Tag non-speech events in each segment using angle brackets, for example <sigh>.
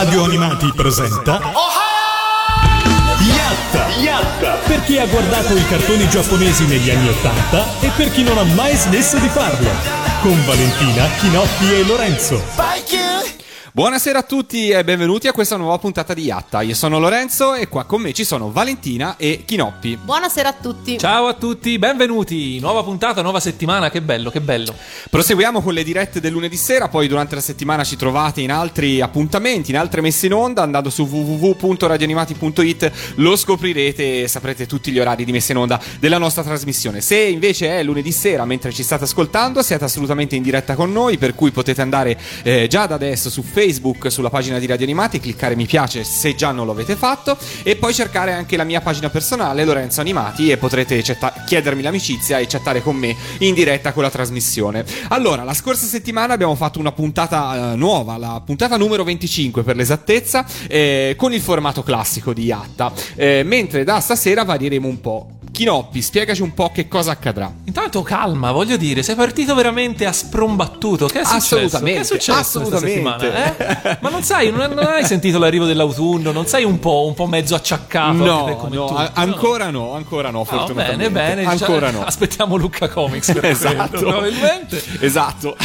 Radio Animati presenta Yatta! Yatta! Per chi ha guardato i cartoni giapponesi negli anni Ottanta e per chi non ha mai smesso di farlo. Con Valentina, Chinotti e Lorenzo. Buonasera a tutti e benvenuti a questa nuova puntata di Yatta. Io sono Lorenzo e qua con me ci sono Valentina e Chinoppi. Buonasera a tutti. Ciao a tutti, benvenuti. Nuova puntata, nuova settimana, che bello, che bello. Proseguiamo con le dirette del lunedì sera, poi durante la settimana ci trovate in altri appuntamenti, in altre messe in onda, andando su www.radioanimati.it lo scoprirete e saprete tutti gli orari di messa in onda della nostra trasmissione. Se invece è lunedì sera mentre ci state ascoltando, siete assolutamente in diretta con noi, per cui potete andare eh, già da adesso su Facebook Facebook sulla pagina di Radio Animati, cliccare mi piace se già non lo avete fatto e poi cercare anche la mia pagina personale Lorenzo Animati e potrete cetta- chiedermi l'amicizia e chattare con me in diretta con la trasmissione. Allora, la scorsa settimana abbiamo fatto una puntata uh, nuova, la puntata numero 25 per l'esattezza, eh, con il formato classico di Yatta, eh, mentre da stasera varieremo un po'. Chinoppi, spiegaci un po' che cosa accadrà. Intanto calma, voglio dire, sei partito veramente a sprombattuto. Che è successo? Assolutamente. Che è successo assolutamente. Eh? Ma non sai, non, non, hai sentito l'arrivo dell'autunno? Non sei un po', un po mezzo acciaccato? No, no a- ancora no. ancora no, fortunatamente. No, bene, bene. Ancora no. Aspettiamo Luca Comics per <laughs> esatto. probabilmente. Esatto.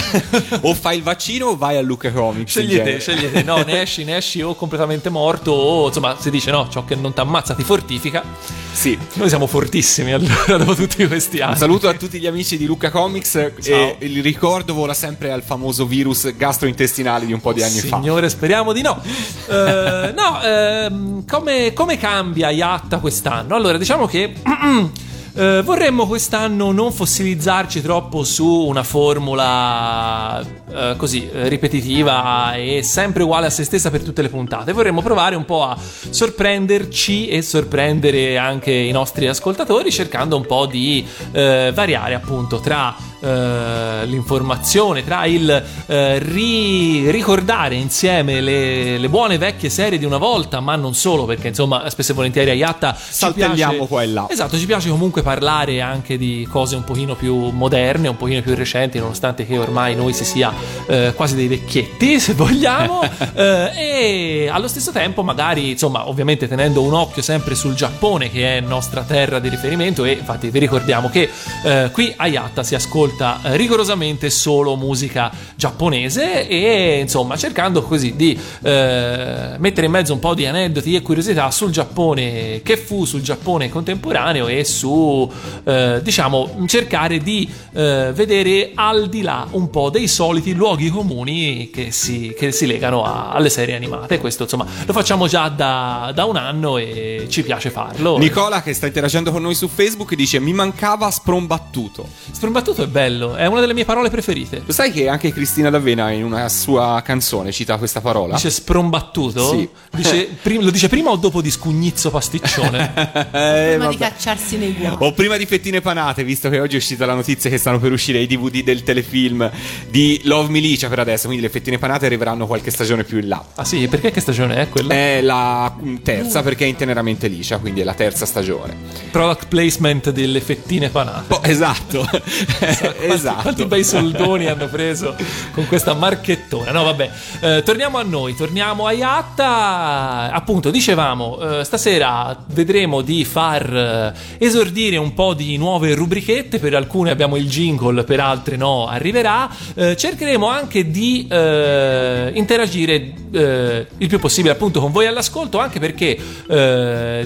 o fai il vaccino o vai a Luca Comics. Scegli te, scegli te. No, ne esci, ne esci o completamente morto o insomma si dice no, ciò che non ti ammazza ti fortifica. Sì. Noi siamo fortissimi allora <laughs> dopo tutti questi anni. Un saluto a tutti gli amici di Luca Comics Ciao. e il ricordo vola sempre al famoso virus gastrointestinale di un po' di anni Signore, fa. Signore, speriamo di no. uh, <laughs> no, uh, come, come cambia Yatta quest'anno? Allora, diciamo che <clears throat> Uh, vorremmo quest'anno non fossilizzarci troppo su una formula uh, così uh, ripetitiva e sempre uguale a se stessa per tutte le puntate. Vorremmo provare un po' a sorprenderci e sorprendere anche i nostri ascoltatori cercando un po' di variare appunto tra l'informazione, tra il ri- ricordare insieme le, le, buone vecchie serie di una volta, ma non solo, perché insomma spesso e volentieri a Yatta saltelliamo qua e là. Esatto, ci piace comunque parlare anche di cose un pochino più moderne, un pochino più recenti, nonostante che ormai noi si sia eh, quasi dei vecchietti, <laughs> se vogliamo, <laughs> eh, e allo stesso tempo magari, insomma, ovviamente tenendo un occhio sempre sul Giappone, che è nostra terra di riferimento, e infatti vi ricordiamo che eh, qui a Yatta si ascolta eh, rigorosamente solo musica giapponese e insomma cercando così di eh, mettere in mezzo un po' di aneddoti e curiosità sul Giappone che fu, sul Giappone contemporaneo e su eh, diciamo cercare di eh, vedere al di là un po' dei soliti luoghi comuni che si, che si legano a, alle serie animate. Questo insomma lo facciamo già da, da, un anno e ci piace farlo. Nicola che sta interagendo con noi su Facebook dice mi mancava sprombattuto. Sprombattuto è bello è una delle mie parole preferite lo sai che anche Cristina D'Avena in una sua canzone cita questa parola dice sprombattuto sì. dice, prim- lo dice prima o dopo di scugnizzo pasticcione <laughs> eh, prima di cacciarsi nei guai o prima di fettine panate, visto che oggi è uscita la notizia che stanno per uscire i DVD del telefilm di Love Milicia per adesso, quindi le fettine panate arriveranno qualche stagione più in là. Ah sì, perché che stagione è quella? È la terza uh. perché è inteneramente liscia, quindi è la terza stagione. Product placement delle fettine panate. Oh, esatto. <laughs> quanti, esatto. Quanti bei soldoni hanno preso con questa marchettona. No, vabbè. Eh, torniamo a noi, torniamo a Yatta. Appunto, dicevamo, eh, stasera vedremo di far eh, esordire un po' di nuove rubrichette, per alcune abbiamo il jingle, per altre no, arriverà. Eh, cercheremo anche di eh, interagire eh, il più possibile appunto con voi all'ascolto, anche perché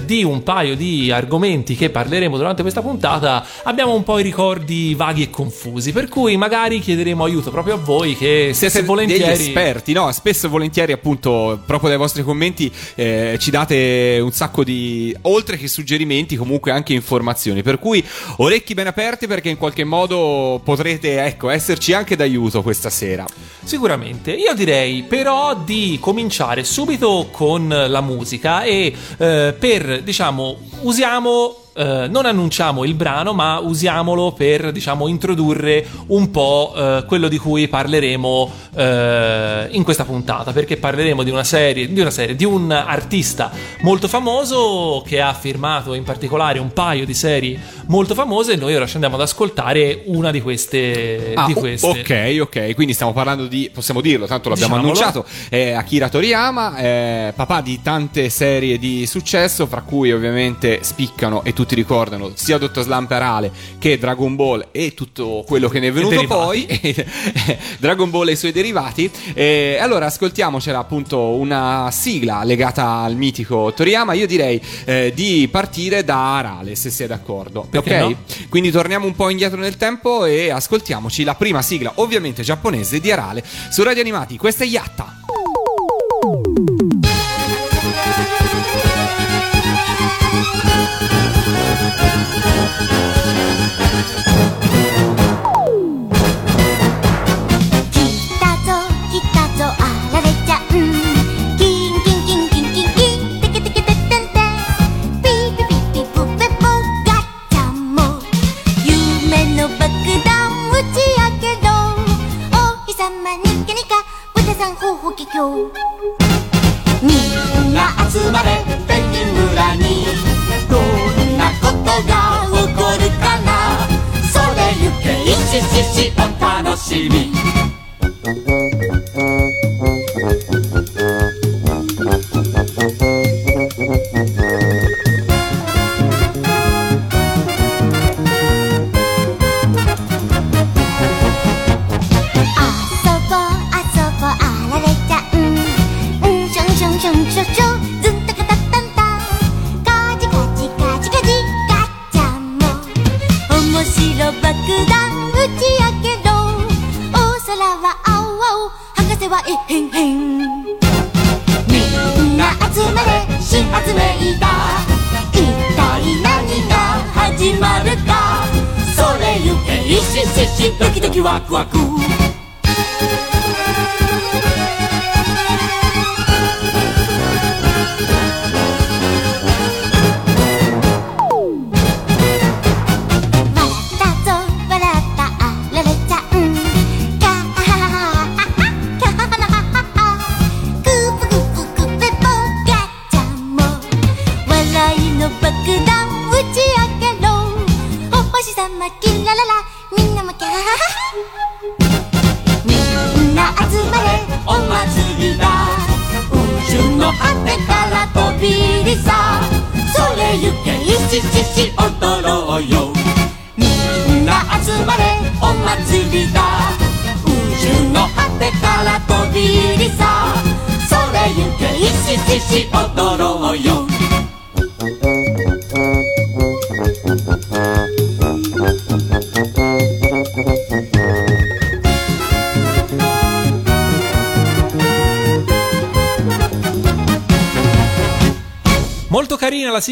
di un paio di argomenti che parleremo durante questa puntata abbiamo un po' i ricordi vaghi e confusi, per cui magari chiederemo aiuto proprio a voi che siete, siete volentieri degli esperti, no? Spesso e volentieri appunto proprio dai vostri commenti eh, ci date un sacco di oltre che suggerimenti comunque anche informazioni, per cui orecchi ben aperti perché in qualche modo potrete ecco esserci anche d'aiuto questa sera. Sicuramente, io direi però di cominciare subito con la musica e eh, per diciamo usiamo eh, non annunciamo il brano, ma usiamolo per, diciamo, introdurre un po' eh, quello di cui parleremo eh, in questa puntata, perché parleremo di una serie, di una serie, di un artista molto famoso che ha firmato in particolare un paio di serie molto famose e noi ora ci andiamo ad ascoltare una di queste. Ah, di queste. ok, ok, quindi stiamo parlando di, possiamo dirlo, tanto l'abbiamo Diciamolo. annunciato, Akira Toriyama, papà di tante serie di successo, fra cui ovviamente spiccano e tutti ricordano sia Dottor Slump Arale che Dragon Ball e tutto quello che ne è venuto poi, <laughs> Dragon Ball e i suoi derivati. E allora ascoltiamocela appunto una sigla legata al mitico Toriyama, io direi eh, di partire da Arale, se sei d'accordo. Perché ok? no? Quindi torniamo un po' indietro nel tempo e ascoltiamoci la prima sigla, ovviamente giapponese, di Arale su Radio Animati. Questa è Yatta. 秋。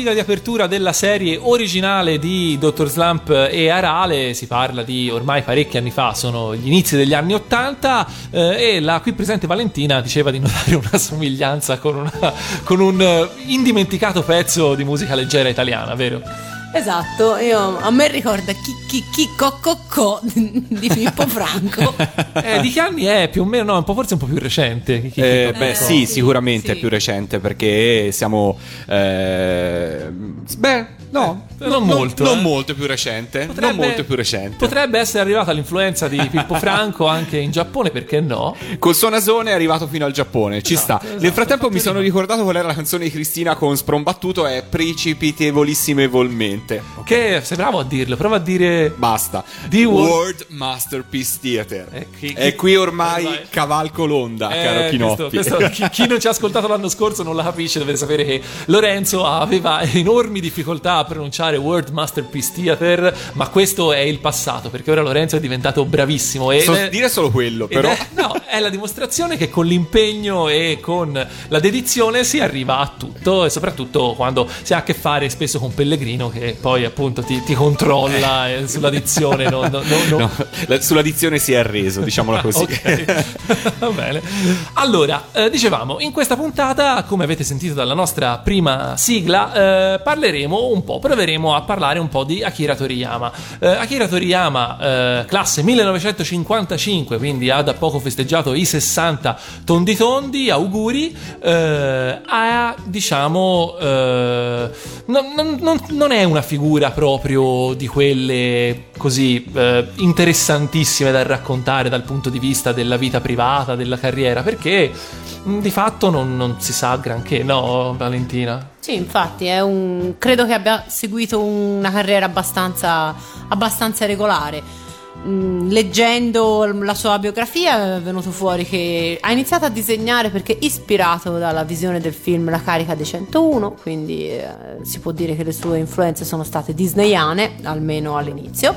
Sigla di apertura della serie originale di Dr. Slump e Arale, si parla di ormai parecchi anni fa, sono gli inizi degli anni Ottanta eh, e la qui presente Valentina diceva di notare <laughs> una somiglianza con, una- con un eh, indimenticato pezzo di musica leggera italiana, vero? Esatto, io, a me ricorda chi chi chi co co co di Filippo <laughs> Franco. Eh, di che anni è? Più o meno, no, un po', forse un po' più recente. Chi- chi- Eh, chi- beh, Eh, sì, sì, sicuramente sì. è più recente perché siamo. eh, beh, no, Eh, non molto, Non eh. molto più recente. Potrebbe- non molto più recente. Potrebbe essere arrivata l'influenza di Pippo <laughs> Franco anche in Giappone, perché no? Col suo nasone è arrivato fino al Giappone, ci Esatto, sta. esatto, Nel frattempo mi sono ricordato qual era la canzone di Cristina con Sprombattuto, è Precipitevolissimamente. Che sei bravo a dirlo, prova a dire. Basta. Di World- World Masterpiece Theater. Eh, chi- e chi- qui ormai Vai. cavalco l'onda, Eh, caro Chinotti. questo- questo- chi, chi non ci ha ascoltato l'anno scorso non la capisce, deve sapere che Lorenzo aveva enormi difficoltà a pronunciare World Masterpiece Theater, ma questo è il passato, perché ora Lorenzo è diventato bravissimo. E So dire solo quello, però. È, no, è la dimostrazione che con l'impegno e con la dedizione si arriva a tutto e soprattutto quando si ha a che fare spesso con Pellegrino che poi appunto ti, ti controlla eh, sulla dizione. no- no- no- no- No, la- sulla dizione si è arreso, diciamola così. Ok, <laughs> va bene. Allora, eh, dicevamo, in questa puntata, come avete sentito dalla nostra prima sigla, eh, parleremo un po', proveremo staremo a parlare un po' di Akira Toriyama. Eh, Akira Toriyama, eh, classe 1955, quindi ha da poco festeggiato i 60 tondi tondi, auguri, eh, ha diciamo, eh, non, non- non- è una figura proprio di quelle così eh, interessantissime da raccontare dal punto di vista della vita privata, della carriera, perché di fatto non, non si sa granché, no Valentina? Sì, infatti, un... credo che abbia seguito una carriera abbastanza, abbastanza regolare. Mm, Leggendo la sua biografia è venuto fuori che ha iniziato a disegnare perché ispirato dalla visione del film La carica dei 101, quindi eh, si può dire che le sue influenze sono state disneyane, almeno all'inizio.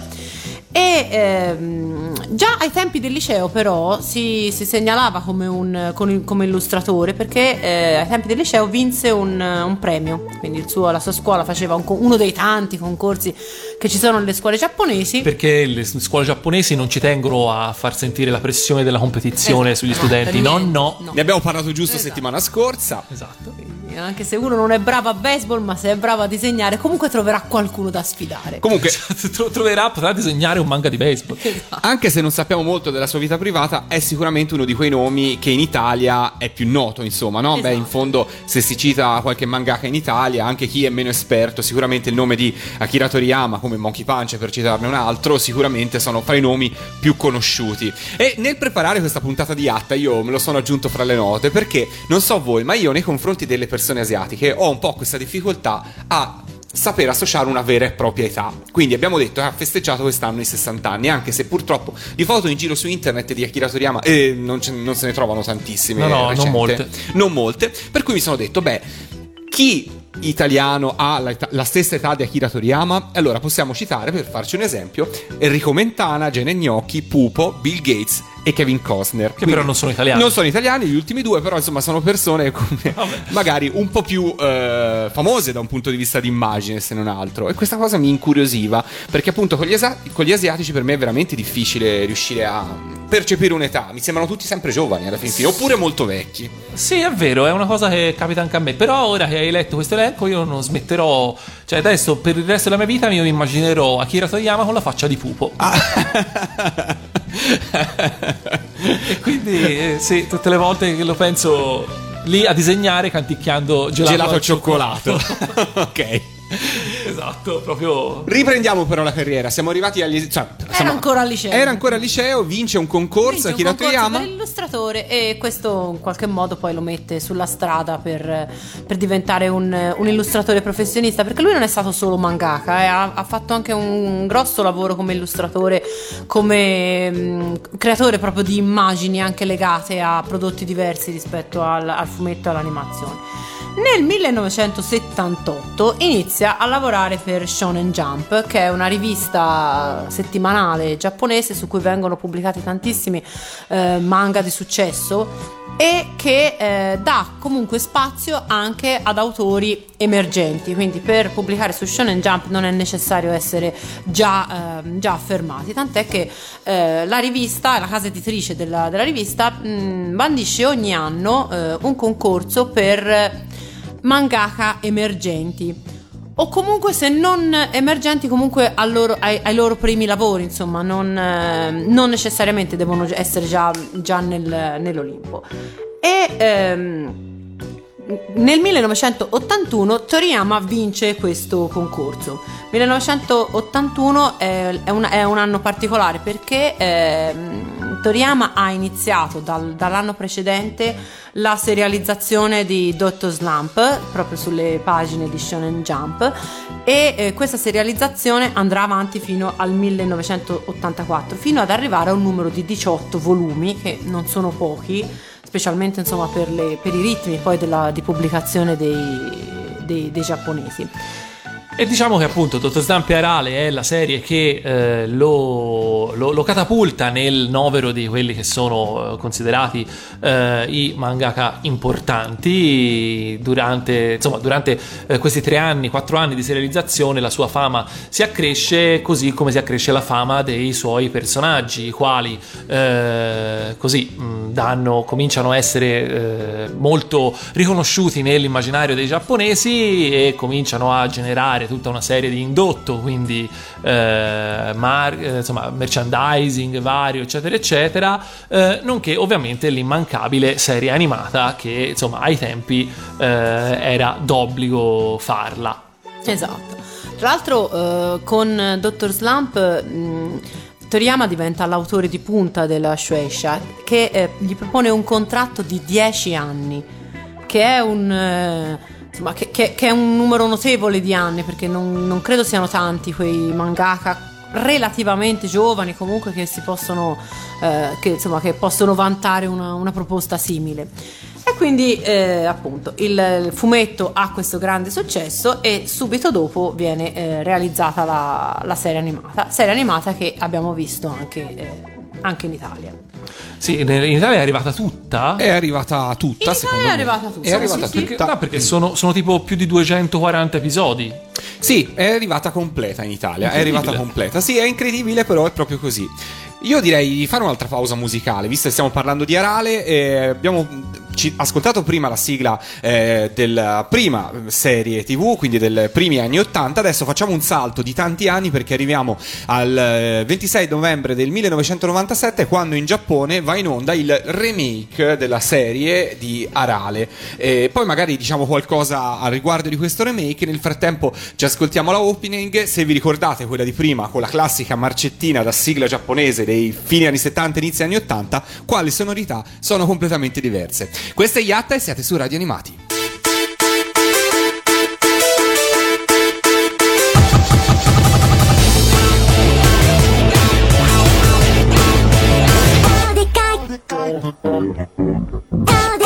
E ehm, già ai tempi del liceo però si, si segnalava come, un, con- come illustratore perché eh, ai tempi del liceo vinse un, un premio, quindi il suo- la sua scuola faceva un uno dei tanti concorsi che ci sono nelle scuole giapponesi. Perché le scuole giapponesi non ci tengono a far sentire la pressione della competizione Esatto, sugli studenti. No, niente, no. no. Ne abbiamo parlato giusto Esatto. settimana scorsa. Esatto. Quindi, Anche se uno non è bravo a baseball, ma se è bravo a disegnare, comunque troverà qualcuno da sfidare. Comunque, <laughs> <laughs> Tro- Troverà, potrà disegnare un manga di baseball. anche se non sappiamo molto della sua vita privata, è sicuramente uno di quei nomi che in Italia è più noto, insomma, no? Beh, in Esatto. fondo, se si cita qualche mangaka in Italia, anche chi è meno esperto, sicuramente il nome di Akira Toriyama, come Monkey Punch, per citarne un altro, sicuramente sono fra i nomi più conosciuti. E nel preparare questa puntata di Atta, io me lo sono aggiunto fra le note, perché non so voi, ma io nei confronti delle persone asiatiche ho un po' questa difficoltà a saper associare una vera e propria età. Quindi abbiamo detto che ha festeggiato quest'anno i 60 anni, anche se purtroppo di foto in giro su internet di Akira Toriyama eh, non, ce- non se ne trovano tantissime. No, no, non molte. Non molte. Per cui mi sono detto, beh, chi italiano ha la, la stessa età di Akira Toriyama? Allora possiamo citare, per farci un esempio, Enrico Mentana, Gene Gnocchi, Pupo, Bill Gates e Kevin Costner. Che però non sono italiani. Non sono italiani, gli ultimi due, però insomma sono persone <laughs> come magari un po' più eh, famose da un punto di vista di immagine, se non altro. E questa cosa mi incuriosiva, perché appunto con gli, asa- con gli asiatici per me è veramente difficile riuscire a percepire un'età. Mi sembrano tutti sempre giovani alla fin fine, oppure molto vecchi. Sì, è vero, è una cosa che capita anche a me. Però ora che hai letto questo elenco, io non smetterò. Cioè, adesso per il resto della mia vita io mi immaginerò Akira Toriyama con la faccia di pupo. <laughs> e quindi, eh, sì, tutte le volte che lo penso lì a disegnare canticchiando gelato, Gelato al al cioccolato. <laughs> ok. <laughs> Esatto, proprio. Riprendiamo però la carriera, siamo arrivati agli... Cioè, siamo- ancora al liceo. Era ancora al liceo, vince un concorso, Vince un Akira concorso Toriyama. per illustratore e questo in qualche modo poi lo mette sulla strada per, per diventare un, un illustratore professionista perché lui non è stato solo mangaka eh, ha, ha fatto anche un grosso lavoro come illustratore come mh, creatore proprio di immagini anche legate a prodotti diversi rispetto al, al fumetto e all'animazione nel 1978 inizia a lavorare per Shonen Jump, che è una rivista settimanale giapponese su cui vengono pubblicati tantissimi eh, manga di successo e che eh, dà comunque spazio anche ad autori emergenti, quindi per pubblicare su Shonen Jump non è necessario essere già, ehm, già affermati, tant'è che eh, la rivista, la casa editrice della, della rivista, mh, bandisce ogni anno eh, un concorso per mangaka emergenti o comunque se non emergenti comunque loro- ai, ai loro primi lavori insomma non, eh, non necessariamente devono essere già, già nel- nell'Olimpo. E ehm, nel 1981 Toriyama vince questo concorso. 1981 è, è un, è un anno particolare perché ehm, Toriyama ha iniziato dal- dall'anno precedente la serializzazione di Dotto Slump proprio sulle pagine di Shonen Jump e eh, questa serializzazione andrà avanti fino al 1984 fino ad arrivare a un numero di 18 volumi che non sono pochi specialmente insomma per, le- per i ritmi poi della- di pubblicazione dei- dei- dei giapponesi E diciamo che appunto Dottor Stampe Arale è la serie che eh, lo, lo- lo catapulta nel novero di quelli che sono eh, considerati eh, i mangaka importanti. Durante, insomma, durante eh, questi tre anni, quattro anni di serializzazione la sua fama si accresce così come si accresce la fama dei suoi personaggi, i quali eh, così danno, cominciano a essere eh, molto riconosciuti nell'immaginario dei giapponesi e cominciano a generare tutta una serie di indotto, quindi eh, mar- eh, insomma, merchandising vario, eccetera, eccetera, eh, nonché ovviamente l'immancabile serie animata che insomma ai tempi eh, era d'obbligo farla. Esatto. Tra l'altro eh, con Dr. Slump mh, Toriyama diventa l'autore di punta della Shueisha che eh, gli propone un contratto di 10 anni che è un... insomma, che, che- che è un numero notevole di anni perché non, non credo siano tanti quei mangaka relativamente giovani comunque che si possono eh, che, insomma, che possono vantare una, una proposta simile. E quindi eh, appunto il, il fumetto ha questo grande successo e subito dopo viene eh, realizzata la, la serie animata. Serie animata che abbiamo visto anche, eh, anche in Italia Sì, in Italia è arrivata tutta. È arrivata tutta, In Italia secondo è me. arrivata tutta, È arrivata sì, sì. tutta. No, perché sono, sono tipo più di 240 episodi. Sì, è arrivata completa in Italia. È arrivata completa. Sì, è incredibile, però è proprio così. Io direi di fare un'altra pausa musicale, visto che stiamo parlando di Arale. eh, abbiamo ci- ascoltato prima la sigla eh, della prima serie TV, quindi dei primi anni 80. Adesso facciamo un salto di tanti anni perché arriviamo al eh, 26 novembre del 1997, quando in Giappone va in onda il remake della serie di Arale. E poi magari diciamo qualcosa a riguardo di questo remake. Nel frattempo ci ascoltiamo la opening. Se vi ricordate quella di prima, con la classica marcettina da sigla giapponese dei fine anni 70, inizi anni 80, qua le sonorità sono completamente diverse. Questa è Yatta e siete su Radio Animati.「ど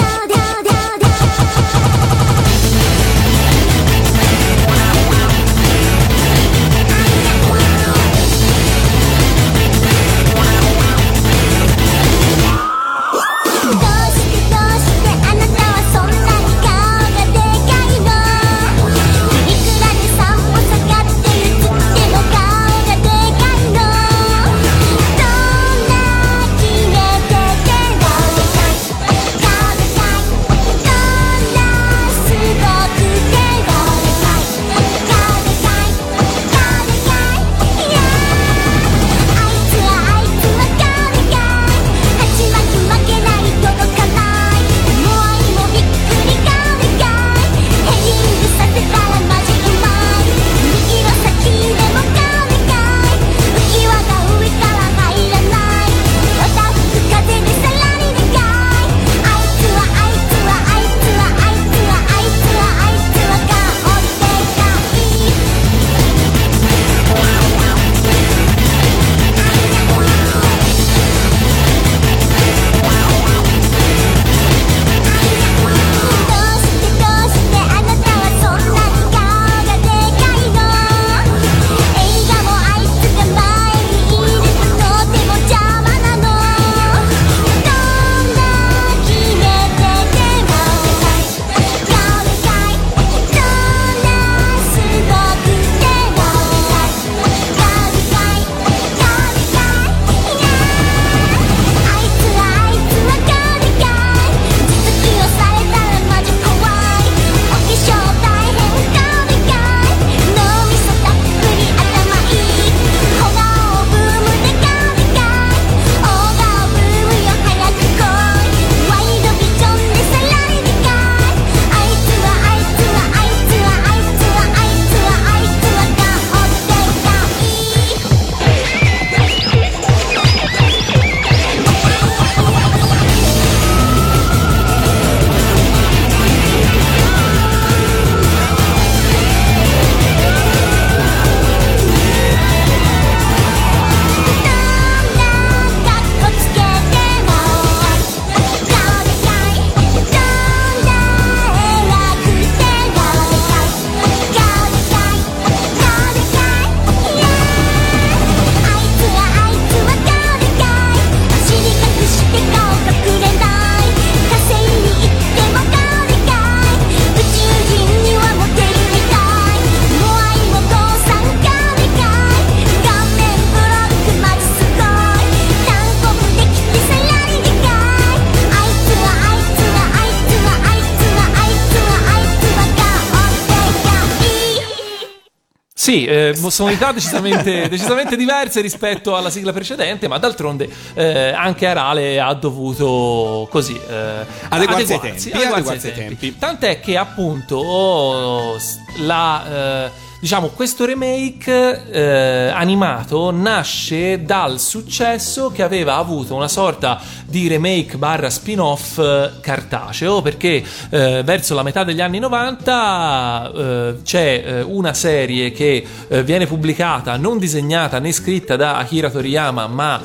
sonorità decisamente, <laughs> decisamente diverse rispetto alla sigla precedente, ma d'altronde eh, anche Arale ha dovuto così eh, Adeguarsi ai tempi, adeguarsi ai tempi. Tant'è che appunto oh, la, eh, diciamo, questo remake eh, animato nasce dal successo che aveva avuto una sorta di remake barra spin-off eh, cartaceo perché eh, verso la metà degli anni 90 eh, c'è eh, una serie che eh, viene pubblicata non disegnata né scritta da Akira Toriyama ma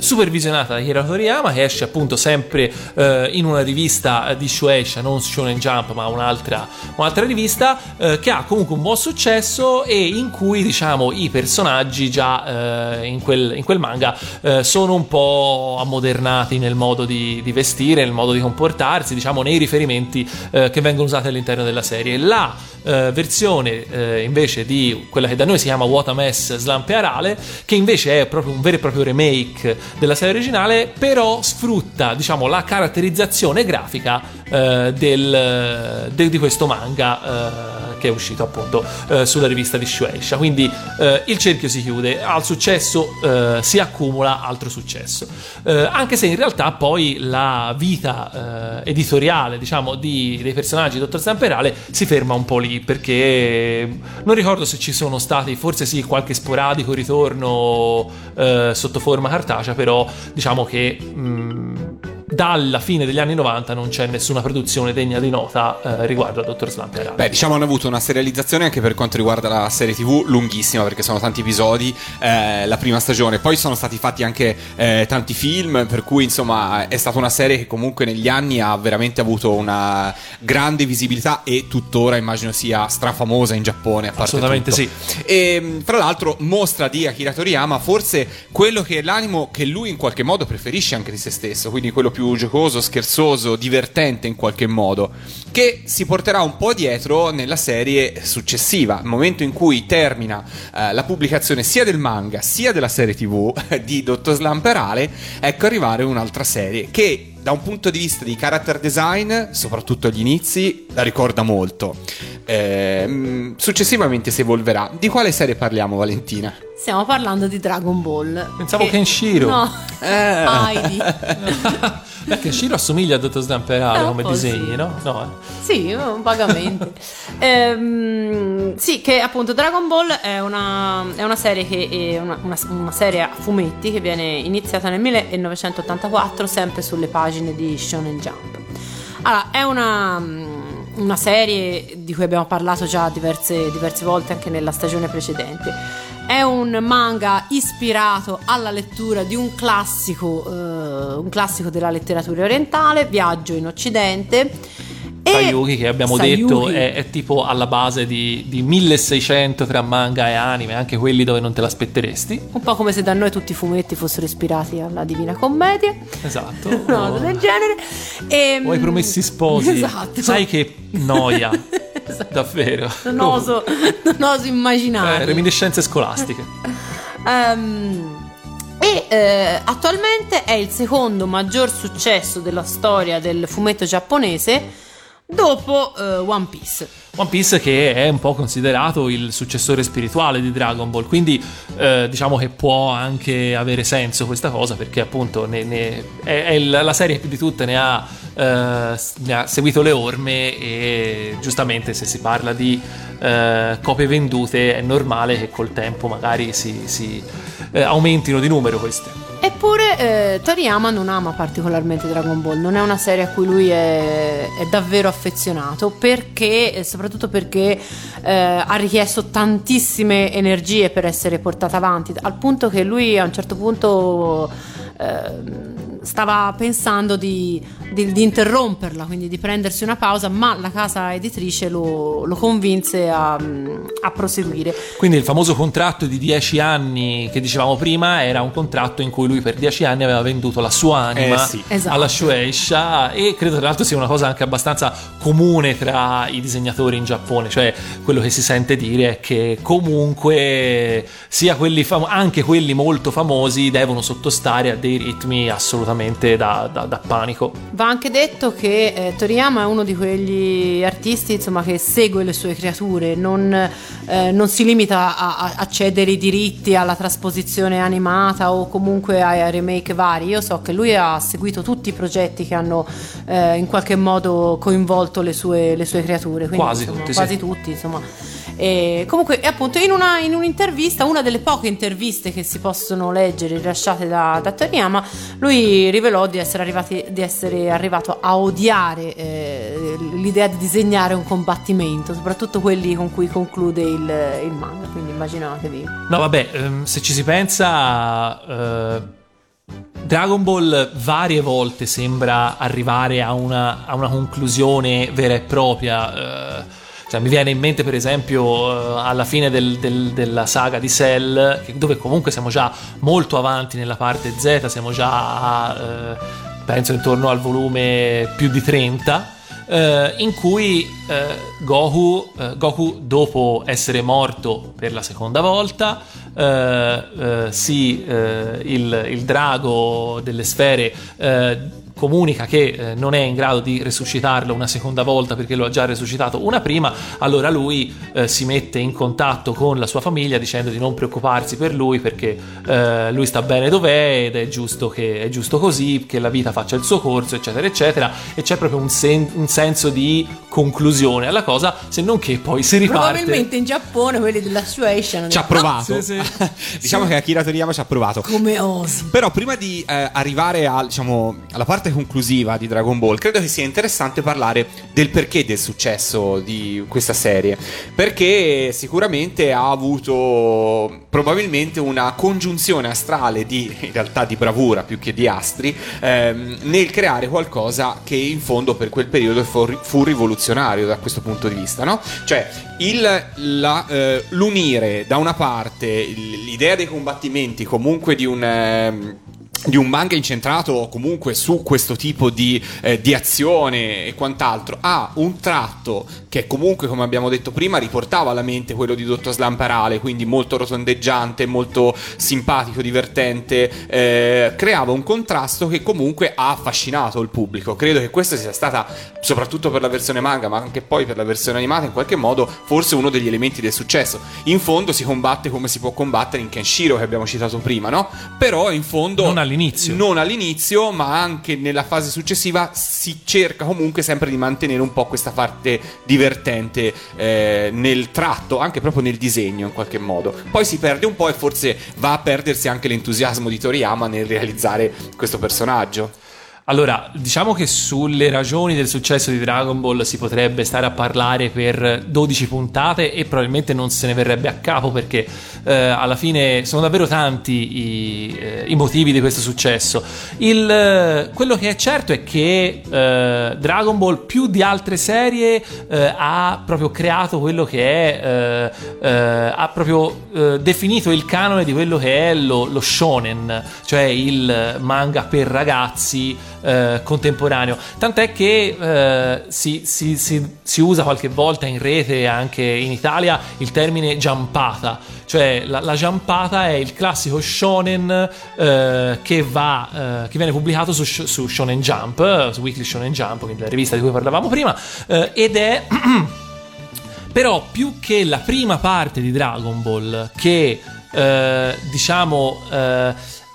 supervisionata da Akira Toriyama che esce appunto sempre in una rivista di Shueisha non Shonen Jump ma un'altra, un'altra rivista che ha comunque un buon successo e in cui diciamo i personaggi già eh, in, quel, in quel manga eh, sono un po' ammodernati nel modo di, di vestire, nel modo di comportarsi, diciamo nei riferimenti eh, che vengono usati all'interno della serie. La eh, versione eh, invece di quella che da noi si chiama Watames Slampe Arale, che invece è proprio un vero e proprio remake della serie originale, però sfrutta diciamo la caratterizzazione grafica eh, del, de- di questo manga che è uscito appunto eh, sulla rivista di Shueisha. Quindi eh, il cerchio si chiude, al successo eh, si accumula altro successo. Eh, anche se in realtà poi la vita eh, editoriale, diciamo, di- dei personaggi di Dottor Zamperale si ferma un po' lì perché non ricordo se ci sono stati, forse sì, qualche sporadico ritorno sotto forma cartacea, però diciamo che mh, dalla fine degli anni 90 non c'è nessuna produzione degna di nota eh, riguardo a Dottor Slump Beh, diciamo hanno avuto una serializzazione anche per quanto riguarda la serie TV lunghissima perché sono tanti episodi eh, la prima stagione. Poi sono stati fatti anche eh, tanti film, per cui insomma è stata una serie che comunque negli anni ha veramente avuto una grande visibilità e tuttora immagino sia strafamosa in Giappone. A parte Assolutamente tutto. sì. E mh, fra l'altro mostra di Akira Toriyama forse quello che è l'animo che lui in qualche modo preferisce anche di se stesso, quindi quello più giocoso, scherzoso, divertente in qualche modo, che si porterà un po' dietro nella serie successiva, il momento in cui termina eh, la pubblicazione sia del manga sia della serie TV <laughs> di Dottor Slamperale, ecco arrivare un'altra serie che da un punto di vista di character design, soprattutto agli inizi, la ricorda molto. Ehm, successivamente si evolverà. Di quale serie parliamo, Valentina? Stiamo parlando di Dragon Ball. Pensavo Kenshiro. No. <laughs> Eh. Heidi. <laughs> Perché Shiro assomiglia a Dottor Slamperale Eh, come disegni, sì. no? No, eh. Sì, vagamente. <laughs> Ehm, sì, che appunto Dragon Ball è una, è una serie che è una, una- una serie a fumetti che viene iniziata nel 1984 sempre sulle pagine di Shonen Jump. Allora, è una, una serie di cui abbiamo parlato già diverse, diverse volte anche nella stagione precedente. È un manga ispirato alla lettura di un classico, eh, un classico della letteratura orientale, Viaggio in Occidente. Sayuki che abbiamo Sayuki. detto è, è tipo alla base di, di 1600 tra manga e anime, anche quelli dove non te l'aspetteresti. Un po' come se da noi tutti i fumetti fossero ispirati alla Divina Commedia, Esatto. <laughs> una cosa del genere. E, O ai promessi sposi. Esatto. Sai che noia. <laughs> Esatto. Davvero. Non oso, <laughs> non oso immaginare. Eh, reminiscenze scolastiche. Ehm, e eh, attualmente è il secondo maggior successo della storia del fumetto giapponese dopo eh, One Piece. One Piece che è un po' considerato il successore spirituale di Dragon Ball, quindi eh, diciamo che può anche avere senso questa cosa perché appunto ne- ne- è, è la serie più di tutte ne ha, eh, ne ha seguito le orme e giustamente se si parla di eh, copie vendute è normale che col tempo magari si, si, eh, aumentino di numero queste. Eppure eh, Toriyama non ama particolarmente Dragon Ball, non è una serie a cui lui è, è davvero affezionato perché, eh, soprattutto perché eh, ha richiesto tantissime energie per essere portata avanti, al punto che lui a un certo punto eh, stava pensando di, di- di interromperla, quindi di prendersi una pausa, ma la casa editrice lo, lo convinse a, a proseguire. Quindi il famoso contratto di 10 anni che dicevamo prima era un contratto in cui lui per 10 anni aveva venduto la sua anima Eh sì. Esatto. alla Shueisha e credo tra l'altro sia una cosa anche abbastanza comune tra i disegnatori in Giappone, cioè quello che si sente dire è che comunque sia quelli fam- anche quelli molto famosi devono sottostare a dei dei ritmi assolutamente da, da- da panico. Va anche detto che eh, Toriyama è uno di quegli artisti insomma, che segue le sue creature, non, eh, non si limita a, a- cedere i diritti alla trasposizione animata o comunque ai remake vari. Io so che lui ha seguito tutti i progetti che hanno eh, in qualche modo coinvolto le sue, le sue creature. quindi, Quasi insomma, tutti, sì. Quasi tutti, insomma. E comunque, appunto, in, una- in un'intervista, una delle poche interviste che si possono leggere rilasciate da, da Toriyama, lui rivelò di essere, arrivati- di essere arrivato a odiare eh, l'idea di disegnare un combattimento, soprattutto quelli con cui conclude il, il manga. Quindi immaginatevi. No, vabbè, ehm, se ci si pensa, eh, Dragon Ball varie volte sembra arrivare a una, a una conclusione vera e propria. eh, cioè, mi viene in mente, per esempio, eh, alla fine del- del- della saga di Cell, dove comunque siamo già molto avanti nella parte Z, siamo già eh, penso intorno al volume più di 30 eh, in cui eh, Goku, eh, Goku, dopo essere morto per la seconda volta, eh, eh, il, il drago delle sfere comunica che eh, non è in grado di resuscitarlo una seconda volta perché lo ha già resuscitato una prima, allora lui eh, si mette in contatto con la sua famiglia dicendo di non preoccuparsi per lui perché eh, lui sta bene dov'è ed è giusto, che, è giusto così, che la vita faccia il suo corso, eccetera, eccetera, e c'è proprio un, sen- un senso di conclusione alla cosa, se non che poi si riparte. Probabilmente in Giappone quelli della Shueisha hanno Ci ha provato. <laughs> sì, diciamo che Akira Toriyama ci ha provato. come osi. Però prima di eh, arrivare al, diciamo, alla parte conclusiva di Dragon Ball, credo che sia interessante parlare del perché del successo di questa serie. Perché sicuramente ha avuto probabilmente una congiunzione astrale di, in realtà di bravura più che di astri, ehm, nel creare qualcosa che in fondo per quel periodo fu, fu rivoluzionario da questo punto di vista, no? Cioè il- la, eh, l'unire da una parte l'idea dei combattimenti comunque di un... ehm, di un manga incentrato comunque su questo tipo di, eh, di azione e quant'altro ha un tratto che comunque come abbiamo detto prima riportava alla mente quello di Dottor Slamparale quindi molto rotondeggiante molto simpatico divertente eh, creava un contrasto che comunque ha affascinato il pubblico credo che questa sia stata soprattutto per la versione manga ma anche poi per la versione animata in qualche modo forse uno degli elementi del successo in fondo si combatte come si può combattere in Kenshiro che abbiamo citato prima no? però in fondo Non all'inizio. non all'inizio, ma anche nella fase successiva si cerca comunque sempre di mantenere un po' questa parte divertente eh, nel tratto, anche proprio nel disegno in qualche modo. Poi si perde un po' e forse va a perdersi anche l'entusiasmo di Toriyama nel realizzare questo personaggio. Allora, diciamo che sulle ragioni del successo di Dragon Ball si potrebbe stare a parlare per 12 puntate e probabilmente non se ne verrebbe a capo perché eh, alla fine sono davvero tanti i, eh, i motivi di questo successo. Il, eh, quello che è certo è che eh, Dragon Ball più di altre serie eh, ha proprio creato quello che è, ha proprio definito il canone di quello che è lo, lo shonen, cioè il manga per ragazzi eh, contemporaneo. Tant'è che eh, si, si- si- si usa qualche volta in rete anche in Italia il termine giampata, cioè la, la giampata è il classico shonen eh, che, va, eh, che viene pubblicato su, su Shonen Jump, su Weekly Shonen Jump, quindi la rivista di cui parlavamo prima, eh, ed è <clears throat> però più che la prima parte di Dragon Ball che diciamo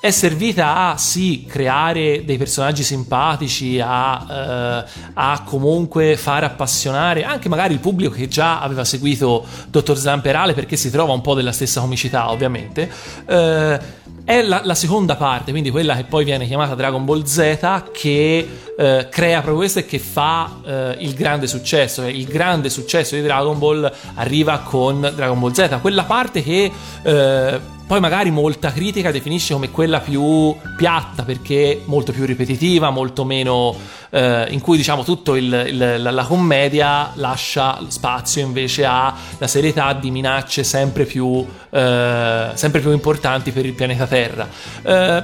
è servita a sì creare dei personaggi simpatici a, eh, a comunque far appassionare anche magari il pubblico che già aveva seguito Dottor Zamperale perché si trova un po' della stessa comicità ovviamente eh, è la, la seconda parte, quindi quella che poi viene chiamata Dragon Ball Z, che eh, crea proprio questo e che fa eh, il grande successo. Il grande successo di Dragon Ball arriva con Dragon Ball Z, quella parte che eh, poi magari molta critica definisce come quella più piatta perché molto più ripetitiva, molto meno eh, in cui diciamo tutto il- il- la, la commedia lascia spazio invece alla serietà di minacce sempre più, eh, sempre più importanti per il pianeta Terra. Eh,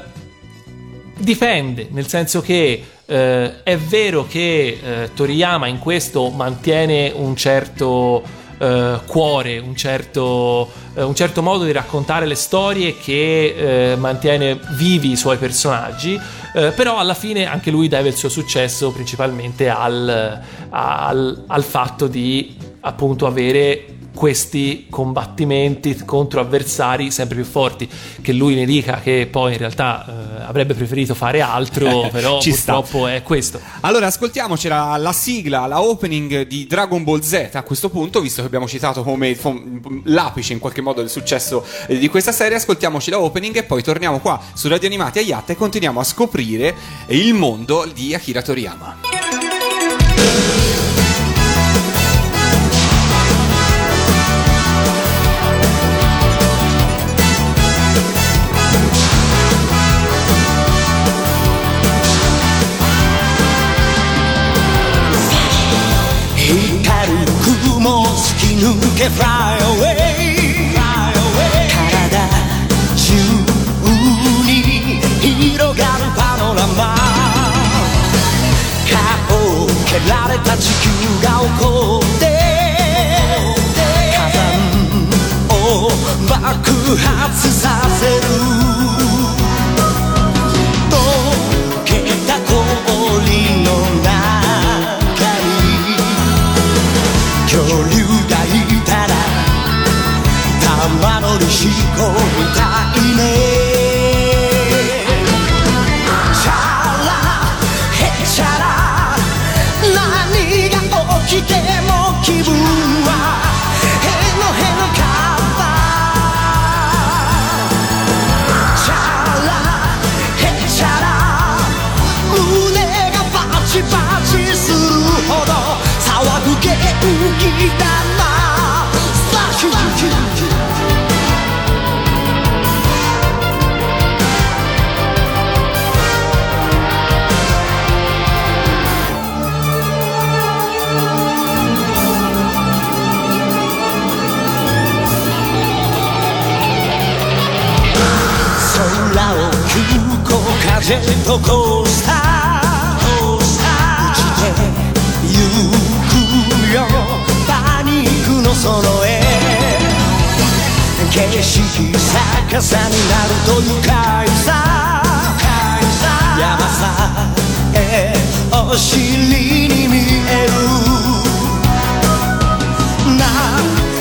dipende, nel senso che eh, è vero che eh, Toriyama in questo mantiene un certo, eh, cuore, un certo, eh, un certo modo di raccontare le storie che eh, mantiene vivi i suoi personaggi, eh, però alla fine anche lui deve il suo successo principalmente al, al, al fatto di appunto avere questi combattimenti contro avversari sempre più forti che lui ne dica che poi in realtà eh, avrebbe preferito fare altro <laughs> però Ci sta. purtroppo è questo Allora, ascoltiamoci la, la sigla, la opening di Dragon Ball Z a questo punto, visto che abbiamo citato come l'apice in qualche modo del successo eh, di questa serie, ascoltiamoci la opening e poi torniamo qua su Radio Animati a Yatta e continuiamo a scoprire il mondo di Akira Toriyama. 抜け Fly away 体中に広がるパノラマ顔を蹴られた地球が起こって火山を爆発させる溶けた氷の しこみたいねチャラヘチャラ何が起きても気分はへのへのカバチャラヘチャラ胸がバチバチするほど騒ぐ元気だなスタ 風とコースター打ちてゆくよ。パニックのその絵景色逆さになると愉快さ。山さえお尻に見える。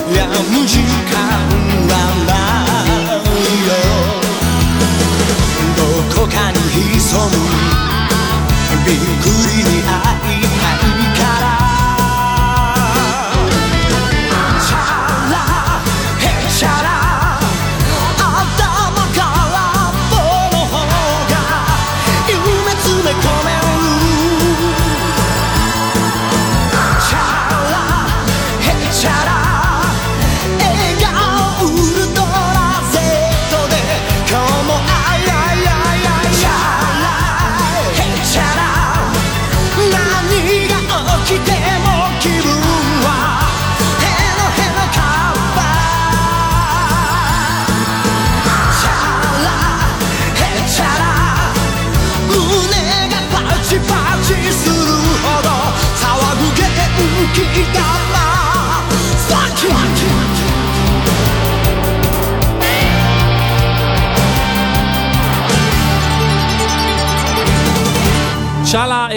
悩む時間 sonum Kalbim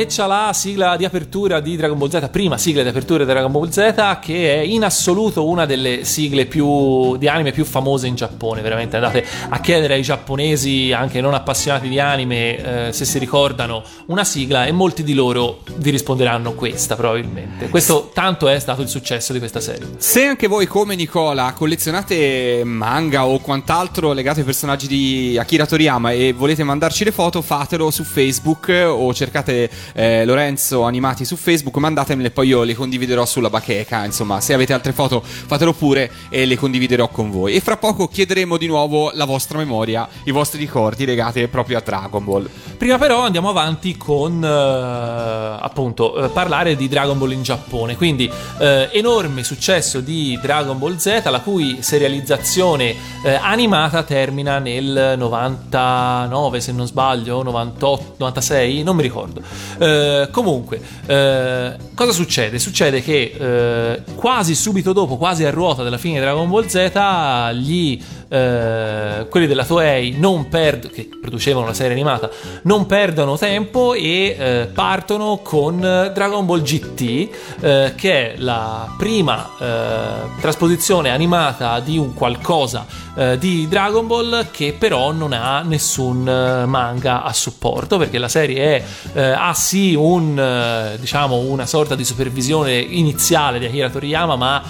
E Ciala, sigla di apertura di Dragon Ball Z, prima sigla di apertura di Dragon Ball Z, che è in assoluto una delle sigle più di anime più famose in Giappone. Veramente andate a chiedere ai giapponesi, anche non appassionati di anime, eh, se si ricordano una sigla, e molti di loro vi risponderanno questa, probabilmente. Questo tanto è stato il successo di questa serie. Se anche voi, come Nicola, collezionate manga o quant'altro legato ai personaggi di Akira Toriyama e volete mandarci le foto, fatelo su Facebook o cercate eh, Lorenzo Animati su Facebook, mandatemele poi io le condividerò sulla bacheca. Insomma, se avete altre foto, fatelo pure e le condividerò con voi. E fra poco chiederemo di nuovo la vostra memoria, i vostri ricordi legati proprio a Dragon Ball. Prima però andiamo avanti con eh, appunto eh, parlare di Dragon Ball in Giappone. Quindi eh, enorme successo di Dragon Ball Z, la cui serializzazione eh, animata termina nel 99, se non sbaglio, 98, 96, non mi ricordo. Eh, comunque, eh, cosa succede? Succede che eh, quasi subito dopo, quasi a ruota della fine di Dragon Ball Z, gli eh, quelli della Toei non perdono, che producevano la serie animata, non perdono tempo e eh, partono con Dragon Ball GT, eh, che è la prima eh, trasposizione animata di un qualcosa eh, di Dragon Ball che però non ha nessun manga a supporto, perché la serie è, ha sì un, diciamo, una sorta di supervisione iniziale di Akira Toriyama, ma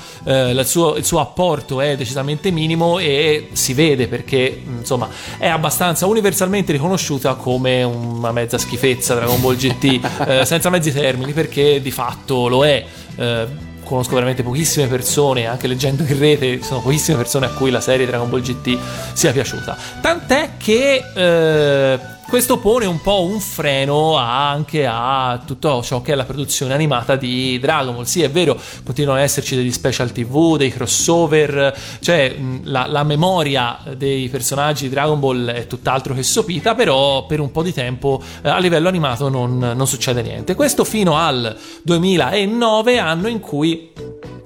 suo, il suo apporto è decisamente minimo e si vede perché insomma è abbastanza universalmente riconosciuta come una mezza schifezza Dragon Ball GT <laughs> eh, senza mezzi termini perché di fatto lo è. Eh, conosco veramente pochissime persone anche leggendo in rete sono pochissime persone a cui la serie Dragon Ball GT sia piaciuta. Tant'è che eh, questo pone un po' un freno anche a tutto ciò che è la produzione animata di Dragon Ball. Sì, è vero, continuano ad esserci degli special TV, dei crossover, cioè la, la memoria dei personaggi di Dragon Ball è tutt'altro che sopita, però per un po' di tempo eh, a livello animato non, non succede niente. Questo fino al 2009, anno in cui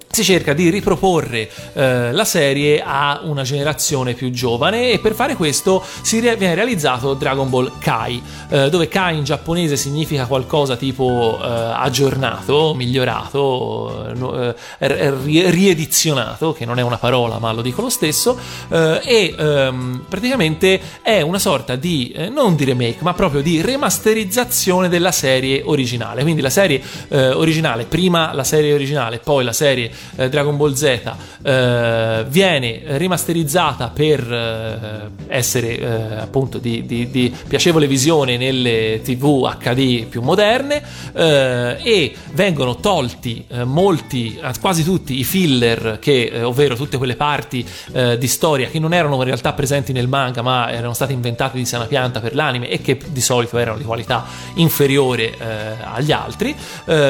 si cerca di riproporre eh, la serie a una generazione più giovane e per fare questo si re- viene realizzato Dragon Ball Kai, eh, dove Kai in giapponese significa qualcosa tipo eh, aggiornato, migliorato, eh, eh, ri- riedizionato, che non è una parola ma lo dico lo stesso, eh, e ehm, praticamente è una sorta di, non di remake, ma proprio di remasterizzazione della serie originale. Quindi la serie originale, prima la serie originale, poi la serie eh, Dragon Ball Z eh, viene rimasterizzata per eh, essere eh, appunto di, di- di piacevole visione nelle TV HD più moderne eh, e vengono tolti molti, quasi tutti i filler che, ovvero tutte quelle parti di storia che non erano in realtà presenti nel manga ma erano state inventate di sana pianta per l'anime e che di solito erano di qualità inferiore agli altri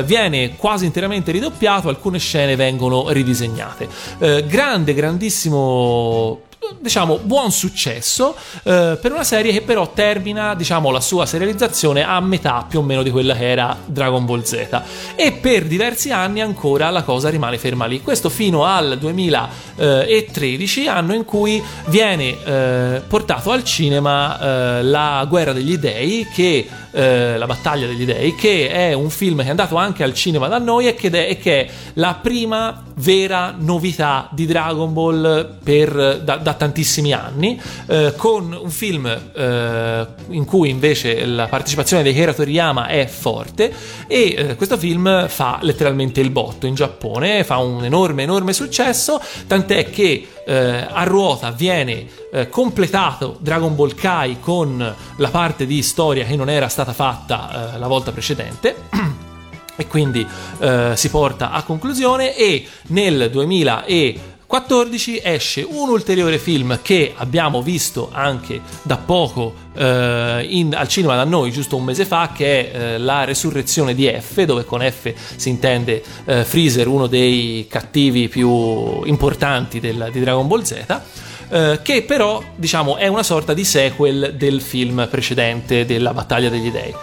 viene quasi interamente ridoppiato alcune scene vengono ridisegnate. Eh, grande grandissimo diciamo buon successo eh, per una serie che però termina diciamo la sua serializzazione a metà più o meno di quella che era Dragon Ball Z. E per diversi anni ancora la cosa rimane ferma lì. Questo fino al 2013 anno in cui viene eh, portato al cinema eh, la guerra degli dei che eh, la battaglia degli dei che è un film che è andato anche al cinema da noi e che è, che è la prima vera novità di Dragon Ball per, da, da tantissimi anni, eh, con un film eh, in cui invece la partecipazione di Akira Toriyama è forte e eh, questo film fa letteralmente il botto in Giappone, fa un enorme enorme successo, tant'è che eh, a ruota viene eh, completato Dragon Ball Kai con la parte di storia che non era stata fatta eh, la volta precedente. <clears throat> e quindi eh, si porta a conclusione e nel 2014 esce un ulteriore film che abbiamo visto anche da poco eh, in- al cinema da noi giusto un mese fa che è eh, la resurrezione di F dove con F si intende eh, Freezer uno dei cattivi più importanti del- di Dragon Ball Z eh, che però diciamo è una sorta di sequel del film precedente della battaglia degli dei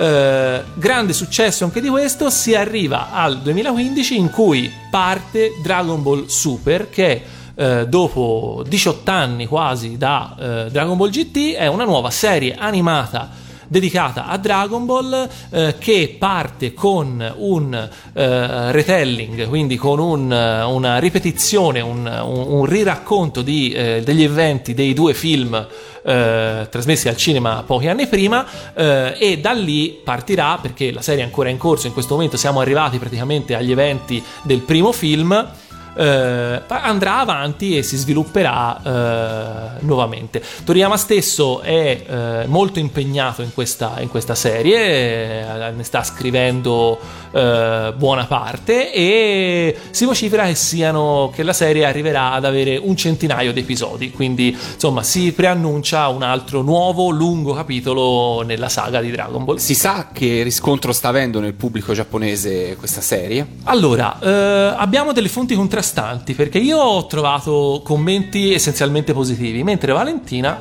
eh, grande successo anche di questo, si arriva al 2015 in cui parte Dragon Ball Super che eh, dopo 18 anni quasi da eh, Dragon Ball GT è una nuova serie animata dedicata a Dragon Ball eh, che parte con un eh, retelling, quindi con un, eh, una ripetizione, un, un- un riracconto di, eh, degli eventi dei due film eh, trasmessi al cinema pochi anni prima eh, e da lì partirà perché la serie è ancora in corso in questo momento siamo arrivati praticamente agli eventi del primo film eh, andrà avanti e si svilupperà eh, nuovamente. Toriyama stesso è eh, molto impegnato in questa, in questa serie, eh, ne sta scrivendo eh, buona parte e si vocifera che, siano, che la serie arriverà ad avere un centinaio di episodi, quindi insomma si preannuncia un altro nuovo lungo capitolo nella saga di Dragon Ball. Si sa che riscontro sta avendo nel pubblico giapponese questa serie? Allora, eh, abbiamo delle fonti contrastanti perché io ho trovato commenti essenzialmente positivi, mentre Valentina